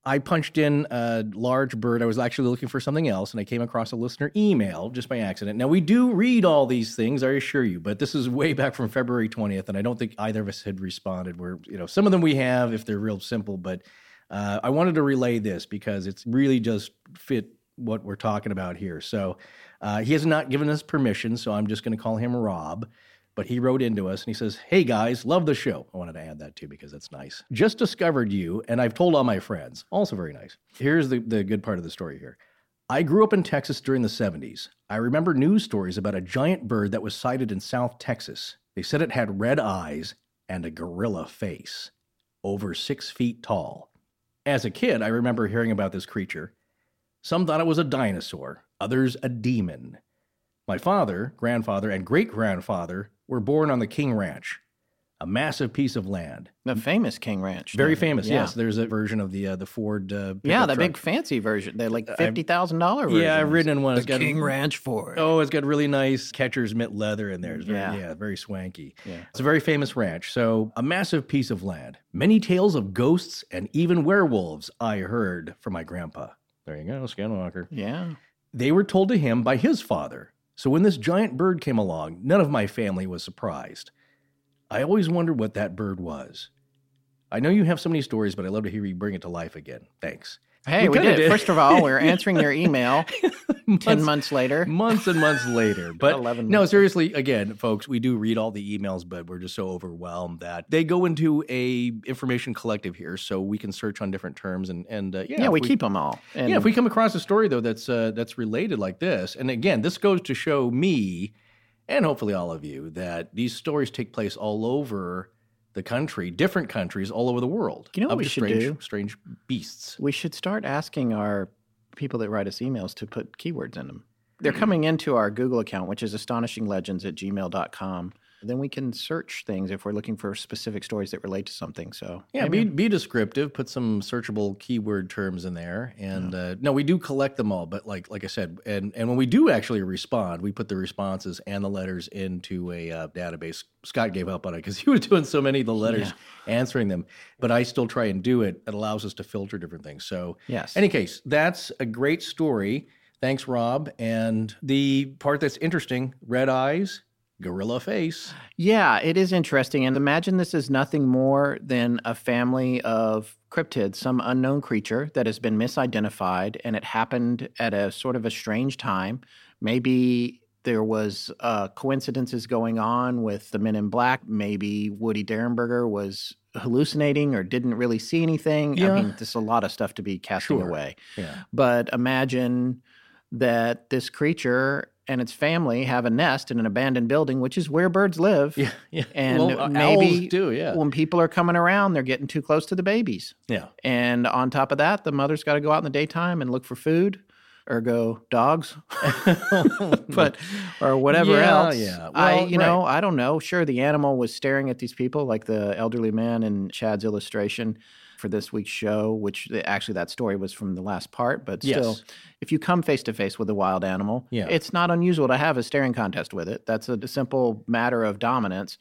I punched in a large bird. I was actually looking for something else, and I came across a listener email just by accident. Now, we do read all these things, I assure you, but this is way back from February 20th, and I don't think either of us had responded. Where, you know, some of them we have if they're real simple, but uh, I wanted to relay this because it's really just fit what we're talking about here. So uh, he has not given us permission, so I'm just going to call him Rob. But he wrote into us and he says, Hey guys, love the show. I wanted to add that too because that's nice. Just discovered you, and I've told all my friends. Also very nice. Here's the, the good part of the story here. I grew up in Texas during the 70s. I remember news stories about a giant bird that was sighted in South Texas. They said it had red eyes and a gorilla face, over six feet tall. As a kid, I remember hearing about this creature. Some thought it was a dinosaur, others a demon. My father, grandfather, and great grandfather were born on the King Ranch, a massive piece of land. The famous King Ranch. Very thing. famous, Yeah. yes. There's a version of the uh, the Ford. Uh, Yeah, pickup the truck. big fancy version. They're like fifty thousand dollar. Yeah, I've ridden in one. It's got King Ranch Ford. Oh, it's got really nice catcher's mitt leather in there. It's very, Yeah. yeah. very swanky. Yeah. It's a very famous ranch. So, a massive piece of land. Many tales of ghosts and even werewolves I heard from my grandpa. There you go, Skinwalker. Yeah. They were told to him by his father. So, when this giant bird came along, none of my family was surprised. I always wondered what that bird was. I know you have so many stories, but I'd love to hear you bring it to life again. Thanks. Hey, we, kinda did. it. First of all, we're answering your email ten Months- months later. months and months later. But 11 no, months. seriously, again, folks, we do read all the emails, but we're just so overwhelmed that they go into a information collective here, so we can search on different terms and and uh, yeah, Yeah, if we, keep them all. And yeah, if we come across a story though that's uh, that's related like this, and again, this goes to show me and hopefully all of you that these stories take place all over the country, different countries all over the world. You know what we should strange, do? Strange beasts. we should start asking our people that write us emails to put keywords in them. Mm-hmm. They're coming into our Google account, which is astonishinglegends at gmail.com. Then we can search things if we're looking for specific stories that relate to something. So Yeah, be, be descriptive. Put some searchable keyword terms in there, and uh, no, we do collect them all. But like like I said, and and when we do actually respond, we put the responses and the letters into a uh, database. Scott gave up on it because he was doing so many of the letters, answering them. But I still try and do it. It allows us to filter different things. So Yes. Any case, that's a great story. Thanks, Rob. And the part that's interesting: red eyes, gorilla face. Yeah, it is interesting. And imagine this is nothing more than a family of cryptids, some unknown creature that has been misidentified, and it happened at a sort of a strange time. Maybe there was uh, coincidences going on with the men in black. Maybe Woody Derenberger was hallucinating or didn't really see anything. Yeah. I mean, there's a lot of stuff to be casting Sure. away. Yeah. But imagine that this creature and its family have a nest in an abandoned building, which is where birds live. Yeah. Yeah. And well, uh, maybe do. Yeah. when people are coming around, they're getting too close to the babies. yeah. And on top of that, the mother's got to go out in the daytime and look for food or go dogs, but or whatever Yeah, else. yeah. I, Well, you know, I don't know. Sure, the animal was staring at these people, like the elderly man in Chad's illustration for this week's show. Which eh, actually, that story was from the last part, but still, Yes. if you come face to face with a wild animal, Yeah. it's not unusual to have a staring contest with it. That's a simple matter of dominance.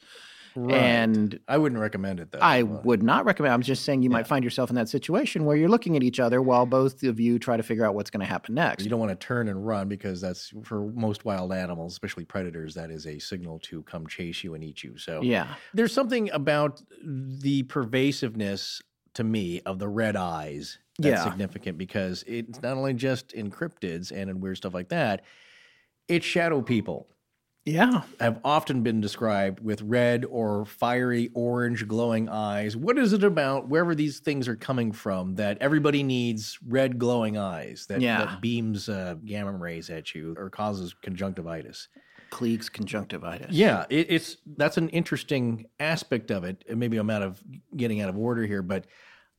And I wouldn't recommend it though. I would not recommend. I'm just saying you might find yourself in that situation where you're looking at each other while both of you try to figure out what's going to happen next. You don't want to turn and run because that's for most wild animals, especially predators, that is a signal to come chase you and eat you. So Yeah. there's something about the pervasiveness to me of the red eyes that's Yeah. significant because it's not only just in cryptids and in weird stuff like that, it's shadow people. Yeah. have often been described with red or fiery orange glowing eyes. What is it about wherever these things are coming from that everybody needs red glowing eyes that, Yeah. that beams uh, gamma rays at you or causes conjunctivitis? Klieg's conjunctivitis. Yeah, it, it's that's an interesting aspect of it. Maybe I'm out of getting out of order here, but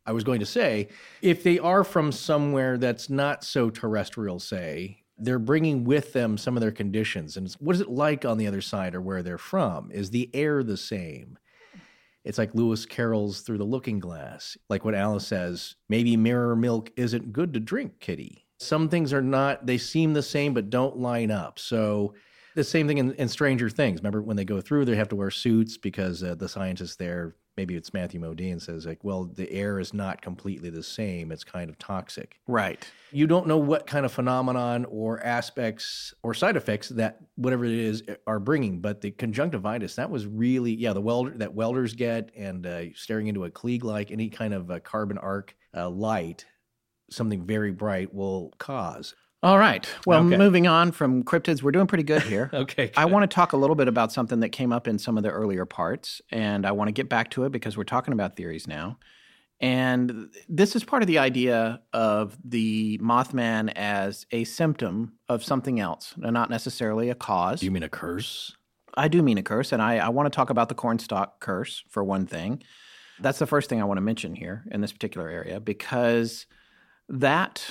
I was going to say if they are from somewhere that's not so terrestrial, say they're bringing with them some of their conditions, and what is it like on the other side or where they're from? Is the air the same? It's like Lewis Carroll's Through the Looking Glass. Like what Alice says, maybe mirror milk isn't good to drink, kitty. Some things are not, they seem the same but don't line up. So the same thing in, in Stranger Things. Remember when they go through, they have to wear suits because uh, the scientist there, maybe it's Matthew Modine, says, like, well, the air is not completely the same. It's kind of toxic. Right. You don't know what kind of phenomenon or aspects or side effects that whatever it is are bringing, but the conjunctivitis that was really yeah the welder that welders get and uh, staring into a Klieg like any kind of uh, carbon arc uh, light, something very bright will cause. All right. Well, Okay. moving on from cryptids, we're doing pretty good here. Okay, I want to talk a little bit about something that came up in some of the earlier parts, and I want to get back to it because we're talking about theories now. And this is part of the idea of the Mothman as a symptom of something else, and not necessarily a cause. Do you mean a curse? I do mean a curse, and I, I want to talk about the cornstalk curse for one thing. That's the first thing I want to mention here in this particular area because that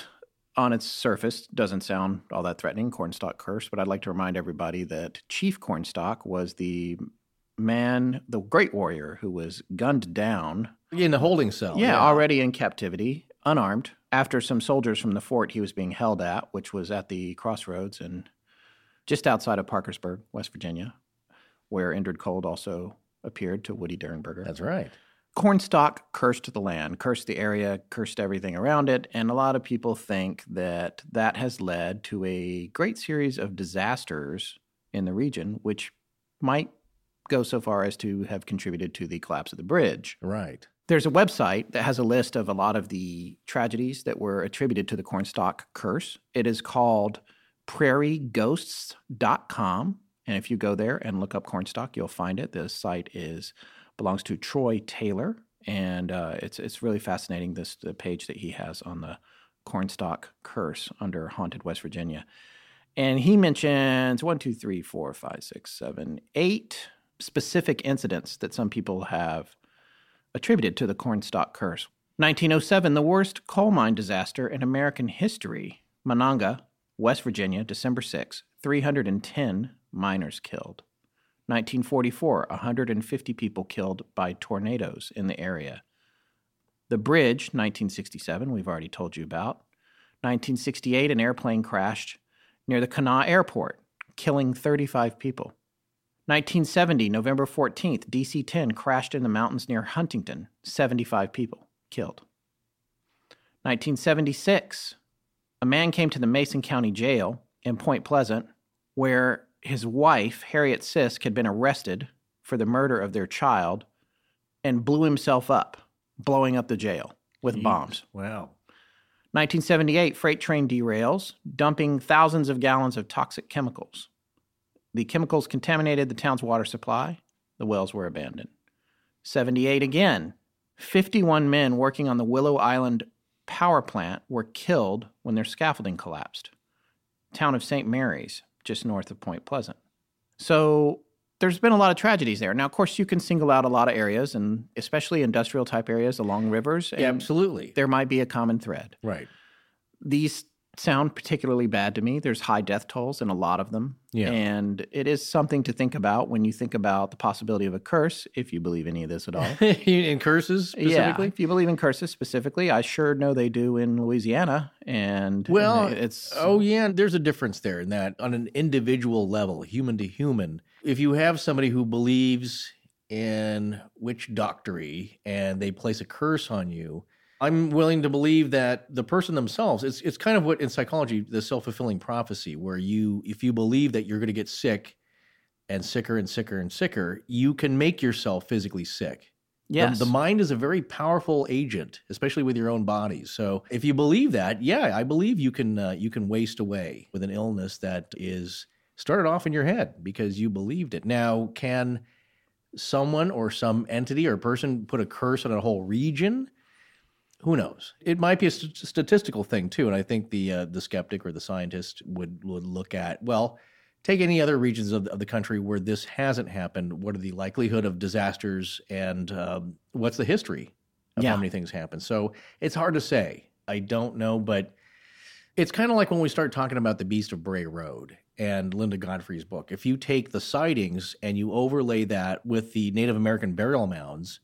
on its surface doesn't sound all that threatening, cornstalk curse, but I'd like to remind everybody that Chief Cornstalk was the man, the great warrior who was gunned down. In the holding cell. yeah, already in captivity, unarmed, after some soldiers from the fort he was being held at, which was at the crossroads and just outside of Parkersburg, West Virginia, where Indrid Cold also appeared to Woody Derenberger. That's right. Cornstalk cursed the land, cursed the area, cursed everything around it, and a lot of people think that that has led to a great series of disasters in the region, which might go so far as to have contributed to the collapse of the bridge. Right. There's a website that has a list of a lot of the tragedies that were attributed to the cornstalk curse. It is called prairieghosts.com. And if you go there and look up cornstalk, you'll find it. The site is belongs to Troy Taylor, and uh, it's it's really fascinating. This the page that he has on the cornstalk curse under haunted West Virginia, and he mentions one, two, three, four, five, six, seven, eight specific incidents that some people have attributed to the cornstalk curse. 1907, the worst coal mine disaster in American history. Monongah, West Virginia, December 6, 310 miners killed. 1944, 150 people killed by tornadoes in the area. The bridge, 1967, we've already told you about. 1968, an airplane crashed near the Kanawha Airport, killing 35 people. 1970, November 14th, DC 10 crashed in the mountains near Huntington, 75 people killed. 1976, a man came to the Mason County Jail in Point Pleasant where his wife, Harriet Sisk, had been arrested for the murder of their child and blew himself up, blowing up the jail with bombs. Wow. 1978, freight train derails, dumping thousands of gallons of toxic chemicals. The chemicals contaminated the town's water supply. The wells were abandoned. 78 again, 51 men working on the Willow Island power plant were killed when their scaffolding collapsed. Town of St. Mary's, just north of Point Pleasant. So there's been a lot of tragedies there. Now, of course, you can single out a lot of areas, and especially industrial type areas along rivers. Yeah, absolutely. There might be a common thread. Right. These sound particularly bad to me. There's high death tolls in a lot of them. Yeah. And it is something to think about when you think about the possibility of a curse, if you believe any of this at all. in curses Yeah, specifically? if you believe in curses specifically, I sure know they do in Louisiana, and Well, it's oh yeah, there's a difference there in that on an individual level, human to human. If you have somebody who believes in witch doctory and they place a curse on you, I'm willing to believe that the person themselves, it's it's kind of what in psychology, the self-fulfilling prophecy, where you if you believe that you're gonna get sick and sicker and sicker and sicker, you can make yourself physically sick. The- yes, The, mind is a very powerful agent, especially with your own bodies. So if you believe that, yeah, I believe you can uh, you can waste away with an illness that is started off in your head because you believed it. Now, can someone or some entity or person put a curse on a whole region? Who knows? It might be a st- statistical thing too, and I think the uh, the skeptic or the scientist would would look at well, take any other regions of, of the country where this hasn't happened. What are the likelihood of disasters, and um, what's the history of Yeah. how many things happen? So it's hard to say. I don't know, but it's kind of like when we start talking about the Beast of Bray Road and Linda Godfrey's book. If you take the sightings and you overlay that with the Native American burial mounds,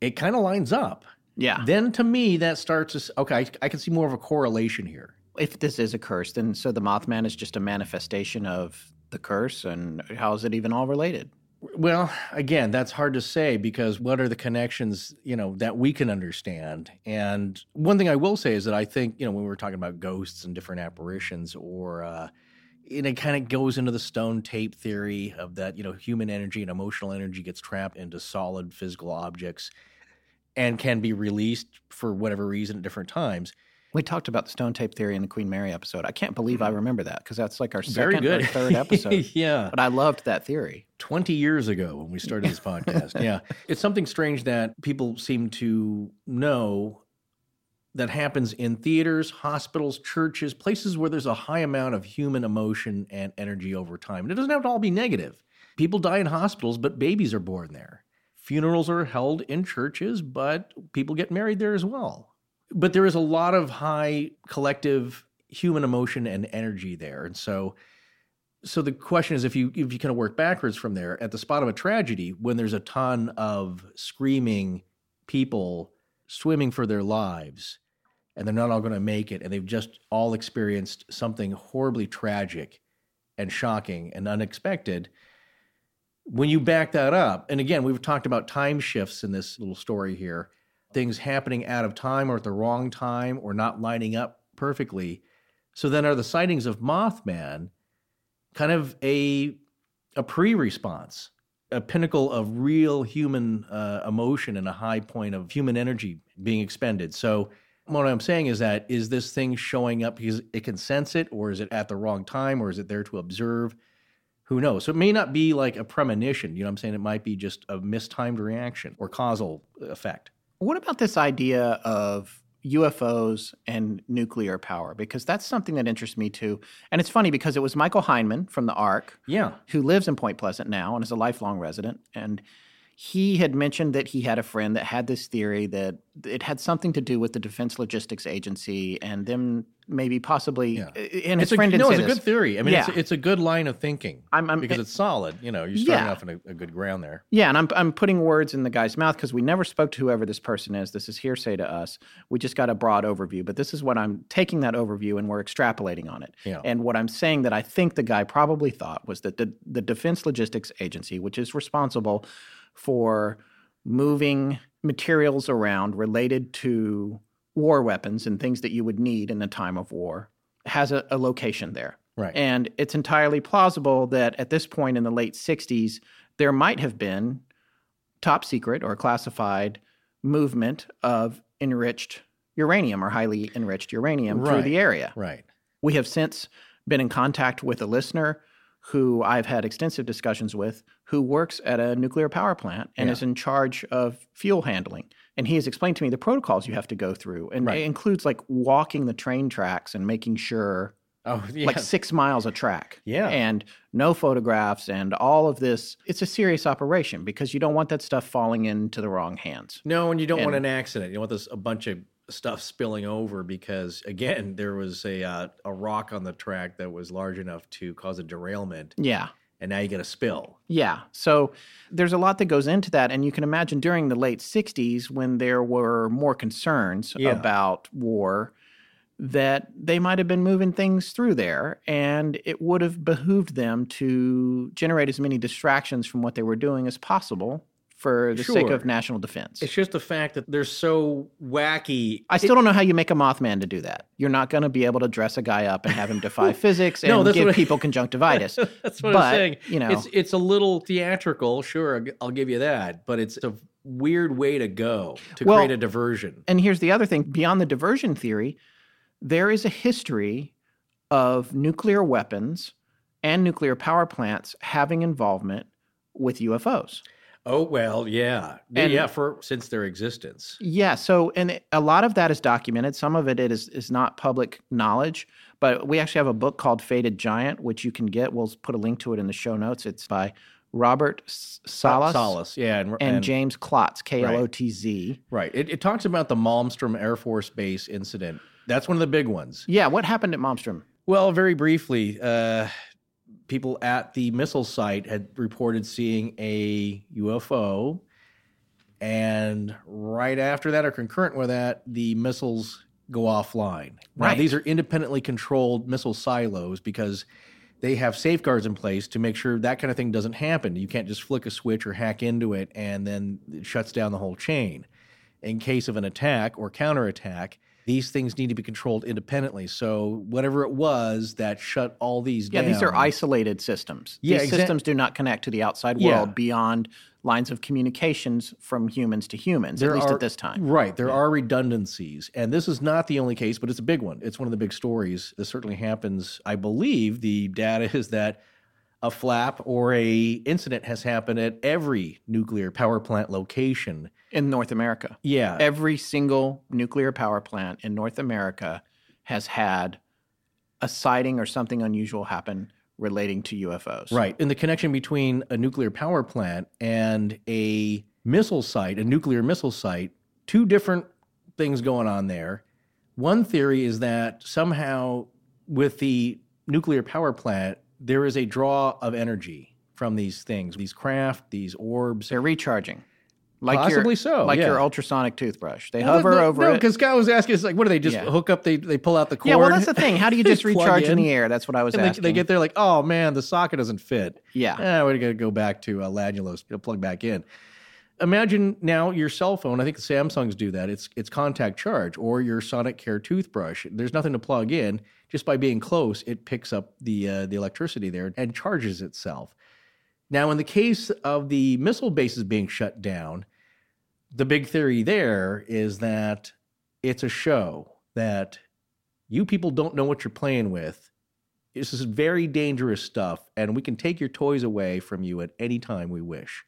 it kind of lines up. Yeah. Then to me, that starts to okay. I, I can see more of a correlation here. if this is a curse, then so the Mothman is just a manifestation of the curse, and how is it even all related? Well, again, that's hard to say because what are the connections, you know, that we can understand? And one thing I will say is that I think, you know, when we were talking about ghosts and different apparitions, or uh, and it kind of goes into the stone tape theory of that, you know, human energy and emotional energy gets trapped into solid physical objects and can be released for whatever reason at different times. We talked about the stone tape theory in the Queen Mary episode. I can't believe I remember that because that's like our Mm-hmm. Very second or good. third episode. yeah. But I loved that theory. 20 years ago when we started this podcast. yeah. It's something strange that people seem to know that happens in theaters, hospitals, churches, places where there's a high amount of human emotion and energy over time. And it doesn't have to all be negative. People die in hospitals, but babies are born there. Funerals are held in churches, but people get married there as well. But there is a lot of high collective human emotion and energy there. And so so the question is if you if you kind of work backwards from there at the spot of a tragedy when there's a ton of screaming people swimming for their lives and they're not all going to make it and they've just all experienced something horribly tragic and shocking and unexpected when you back that up and again we've talked about time shifts in this little story here things happening out of time or at the wrong time or not lining up perfectly so then are the sightings of mothman kind of a a pre-response, a pinnacle of real human uh, emotion and a high point of human energy being expended. So what I'm saying is that is this thing showing up because it can sense it, or is it at the wrong time, or is it there to observe? Who knows? So it may not be like a premonition. You know what I'm saying? It might be just a mistimed reaction or causal effect. What about this idea of UFOs and nuclear power because that's something that interests me too. And it's funny because it was Michael Heineman from the ARC, Yeah. who lives in Point Pleasant now and is a lifelong resident, and he had mentioned that he had a friend that had this theory that it had something to do with the Defense Logistics Agency and them maybe possibly. Yeah. And his It's a, friend no, it's a good theory. I mean, it's, Yeah. it's a good line of thinking I'm- I'm- because it's solid. You know, you're starting Yeah. off in a, a good ground there. Yeah, and I'm I'm putting words in the guy's mouth because we never spoke to whoever this person is. This is hearsay to us. We just got a broad overview, but this is what I'm taking that overview and we're extrapolating on it. Yeah. And what I'm saying that I think the guy probably thought was that the the Defense Logistics Agency, which is responsible for moving materials around related to war weapons and things that you would need in a time of war, has a, a location there. Right. And it's entirely plausible that at this point in the late 60s, there might have been top secret or classified movement of enriched uranium or highly enriched uranium through the area. Right. We have since been in contact with a listener who I've had extensive discussions with who works at a nuclear power plant and Yeah. is in charge of fuel handling. And he has explained to me the protocols you have to go through. And Right. it includes like walking the train tracks and making sure Oh, yeah. like six miles a track. Yeah. And no photographs and all of this. It's a serious operation because you don't want that stuff falling into the wrong hands. No, and you don't want an accident. You don't want this a bunch of stuff spilling over because again, there was a uh, a rock on the track that was large enough to cause a derailment, Yeah. And now you get a spill. Yeah. So there's a lot that goes into that. And you can imagine during the late 60s when there were more concerns Yeah. about war that they might have been moving things through there and it would have behooved them to generate as many distractions from what they were doing as possible for the sake of national defense. It's just the fact that they're so wacky. I still don't know how you make a Mothman to do that. You're not going to be able to dress a guy up and have him defy physics and No, give I- people conjunctivitis. That's what but, I'm saying. You know, it's it's a little theatrical. Sure, I'll give you that, but it's a weird way to go to Well- create a diversion. and here's the other thing beyond the diversion theory, there is a history of nuclear weapons and nuclear power plants having involvement with UFOs. Oh well, yeah, And- yeah. For since their existence, Yeah, so and it- a lot of that is documented. Some of it is is not public knowledge, but we actually have a book called Faded Giant, which you can get. We'll put a link to it in the show notes. It's by Robert S- Salas, yeah, and, and, James Klotz, K L O T Z. Right. It, it talks about the Malmstrom Air Force Base incident. That's one of the big ones. Yeah, what happened at Malmstrom? Well, very briefly, uh, people at the missile site had reported seeing a UFO. And right after that, or concurrent with that, the missiles go offline. Now, Right. these are independently controlled missile silos because they have safeguards in place to make sure that kind of thing doesn't happen. You can't just flick a switch or hack into it and then it shuts down the whole chain. In case of an attack or counterattack, these things need to be controlled independently. So whatever it was that shut all these Yeah, down. these are isolated systems. Yeah, these exact- systems do not connect to the outside Yeah. world beyond lines of communications from humans to humans, at least are- at this time. Right. There are redundancies. And this is not the only case, but it's a big one. It's one of the big stories. This certainly happens. I believe the data is that a flap or a incident has happened at every nuclear power plant location. In North America, Yeah. every single nuclear power plant in North America has had a sighting or something unusual happen relating to UFOs. Right. And the connection between a nuclear power plant and a missile site, a nuclear missile site, two different things going on there. One theory is that somehow with the nuclear power plant, there is a draw of energy from these things, these craft, these orbs. They're recharging. Like Possibly your, so, Like yeah. your ultrasonic toothbrush. They Well, hover no, over no, it. because Scott was asking, it's like, what do they just Yeah. hook up? They they pull out the cord. Yeah, well, that's the thing. How do you just recharge in. in, the air? That's what I was And they, asking. they get there like, oh man, the socket doesn't fit. yeah. Eh, we're gonna go back to uh, Lanulos, plug back in. Imagine now your cell phone. I think the Samsungs do that. It's it's contact charge or your Sonicare toothbrush. There's nothing to plug in. Just by being close, it picks up the uh, the electricity there and charges itself. Now, in the case of the missile bases being shut down, the big theory there is that it's a show that you people don't know what you're playing with. This is very dangerous stuff, and we can take your toys away from you at any time we wish.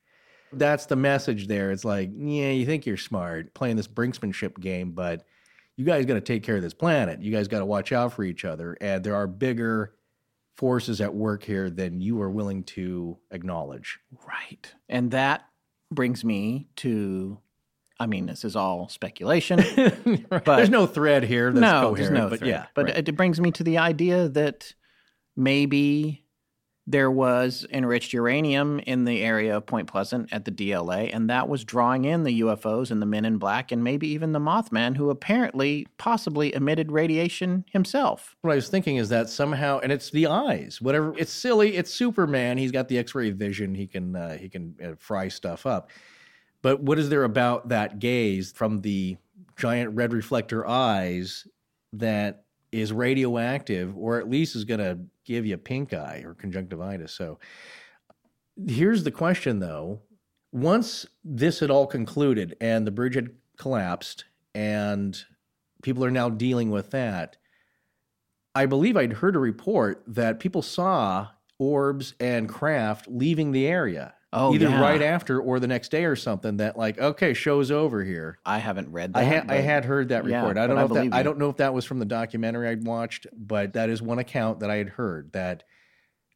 That's the message there. It's like, yeah, you think you're smart playing this brinksmanship game, but you guys got to take care of this planet. You guys got to watch out for each other. And there are bigger forces at work here than you are willing to acknowledge. Right. And that brings me to I mean, this is all speculation. But there's no thread here that's no, coherent. there's no but thread. yeah, But right. it brings me to the idea that maybe there was enriched uranium in the area of Point Pleasant at the DLA, and that was drawing in the UFOs and the men in black, and maybe even the Mothman, who apparently possibly emitted radiation himself. what I was thinking is that somehow, and it's the eyes. Whatever, it's silly. It's Superman. He's got the X-ray vision. He can uh, he can uh, fry stuff up. But what is there about that gaze from the giant red reflector eyes that is radioactive, or at least is going to give you pink eye or conjunctivitis? So here's the question, though. Once this had all concluded and the bridge had collapsed, and people are now dealing with that. I believe I'd heard a report that people saw orbs and craft leaving the area. Oh, either yeah. right after or the next day or something. That like, okay, show's over here. I haven't read that. I had I had heard that yeah, report. I don't I know if believe that I don't know if that was from the documentary I'd watched, but that is one account that I had heard that.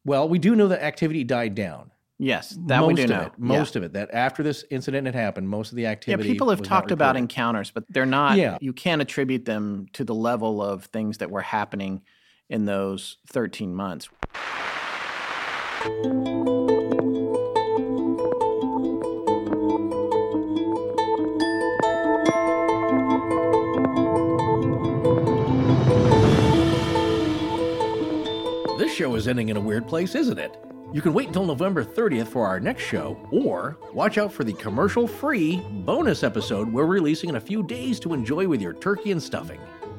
Well, we do know that activity died down. Yes, that most we do of know. it. Most of it. That after this incident had happened, most of the activity. Yeah, people have talked about encounters, but they're not. Yeah. You can't attribute them to the level of things that were happening in those 13 months. Show is ending in a weird place, isn't it? You can wait until November 30th for our next show, or watch out for the commercial free bonus episode we're releasing in a few days to enjoy with your turkey and stuffing.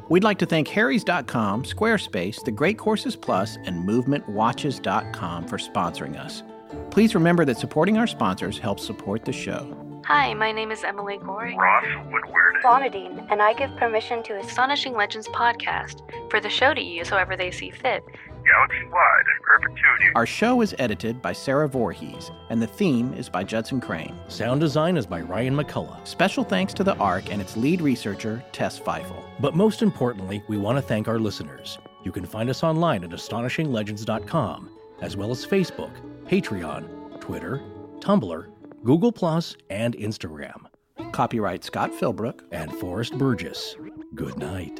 We'd like to thank Harry's.com, Squarespace, The Great Courses Plus, and MovementWatches.com for sponsoring us. Please remember that supporting our sponsors helps support the show. Hi, my name is Emily Gorey. Ross Woodward. Bonadine, and I give permission to Astonishing Legends podcast for the show to use however they see fit. Galaxy wide in perpetuity. Our show is edited by Sarah Voorhees, and the theme is by Judson Crane. Sound design is by Ryan McCullough. Special thanks to the ARC and its lead researcher, Tess Feifel. But most importantly, we want to thank our listeners. You can find us online at astonishinglegends.com, as well as Facebook, Patreon, Twitter, Tumblr, Google, and Instagram. Copyright Scott Philbrook. And Forrest Burgess. Good night.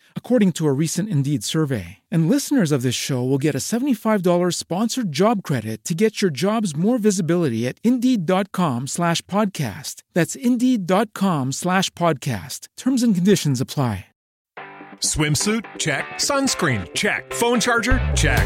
According to a recent Indeed survey. And listeners of this show will get a $75 sponsored job credit to get your jobs more visibility at Indeed.com slash podcast. That's Indeed.com slash podcast. Terms and conditions apply. Swimsuit? Check. Sunscreen? Check. Phone charger? Check.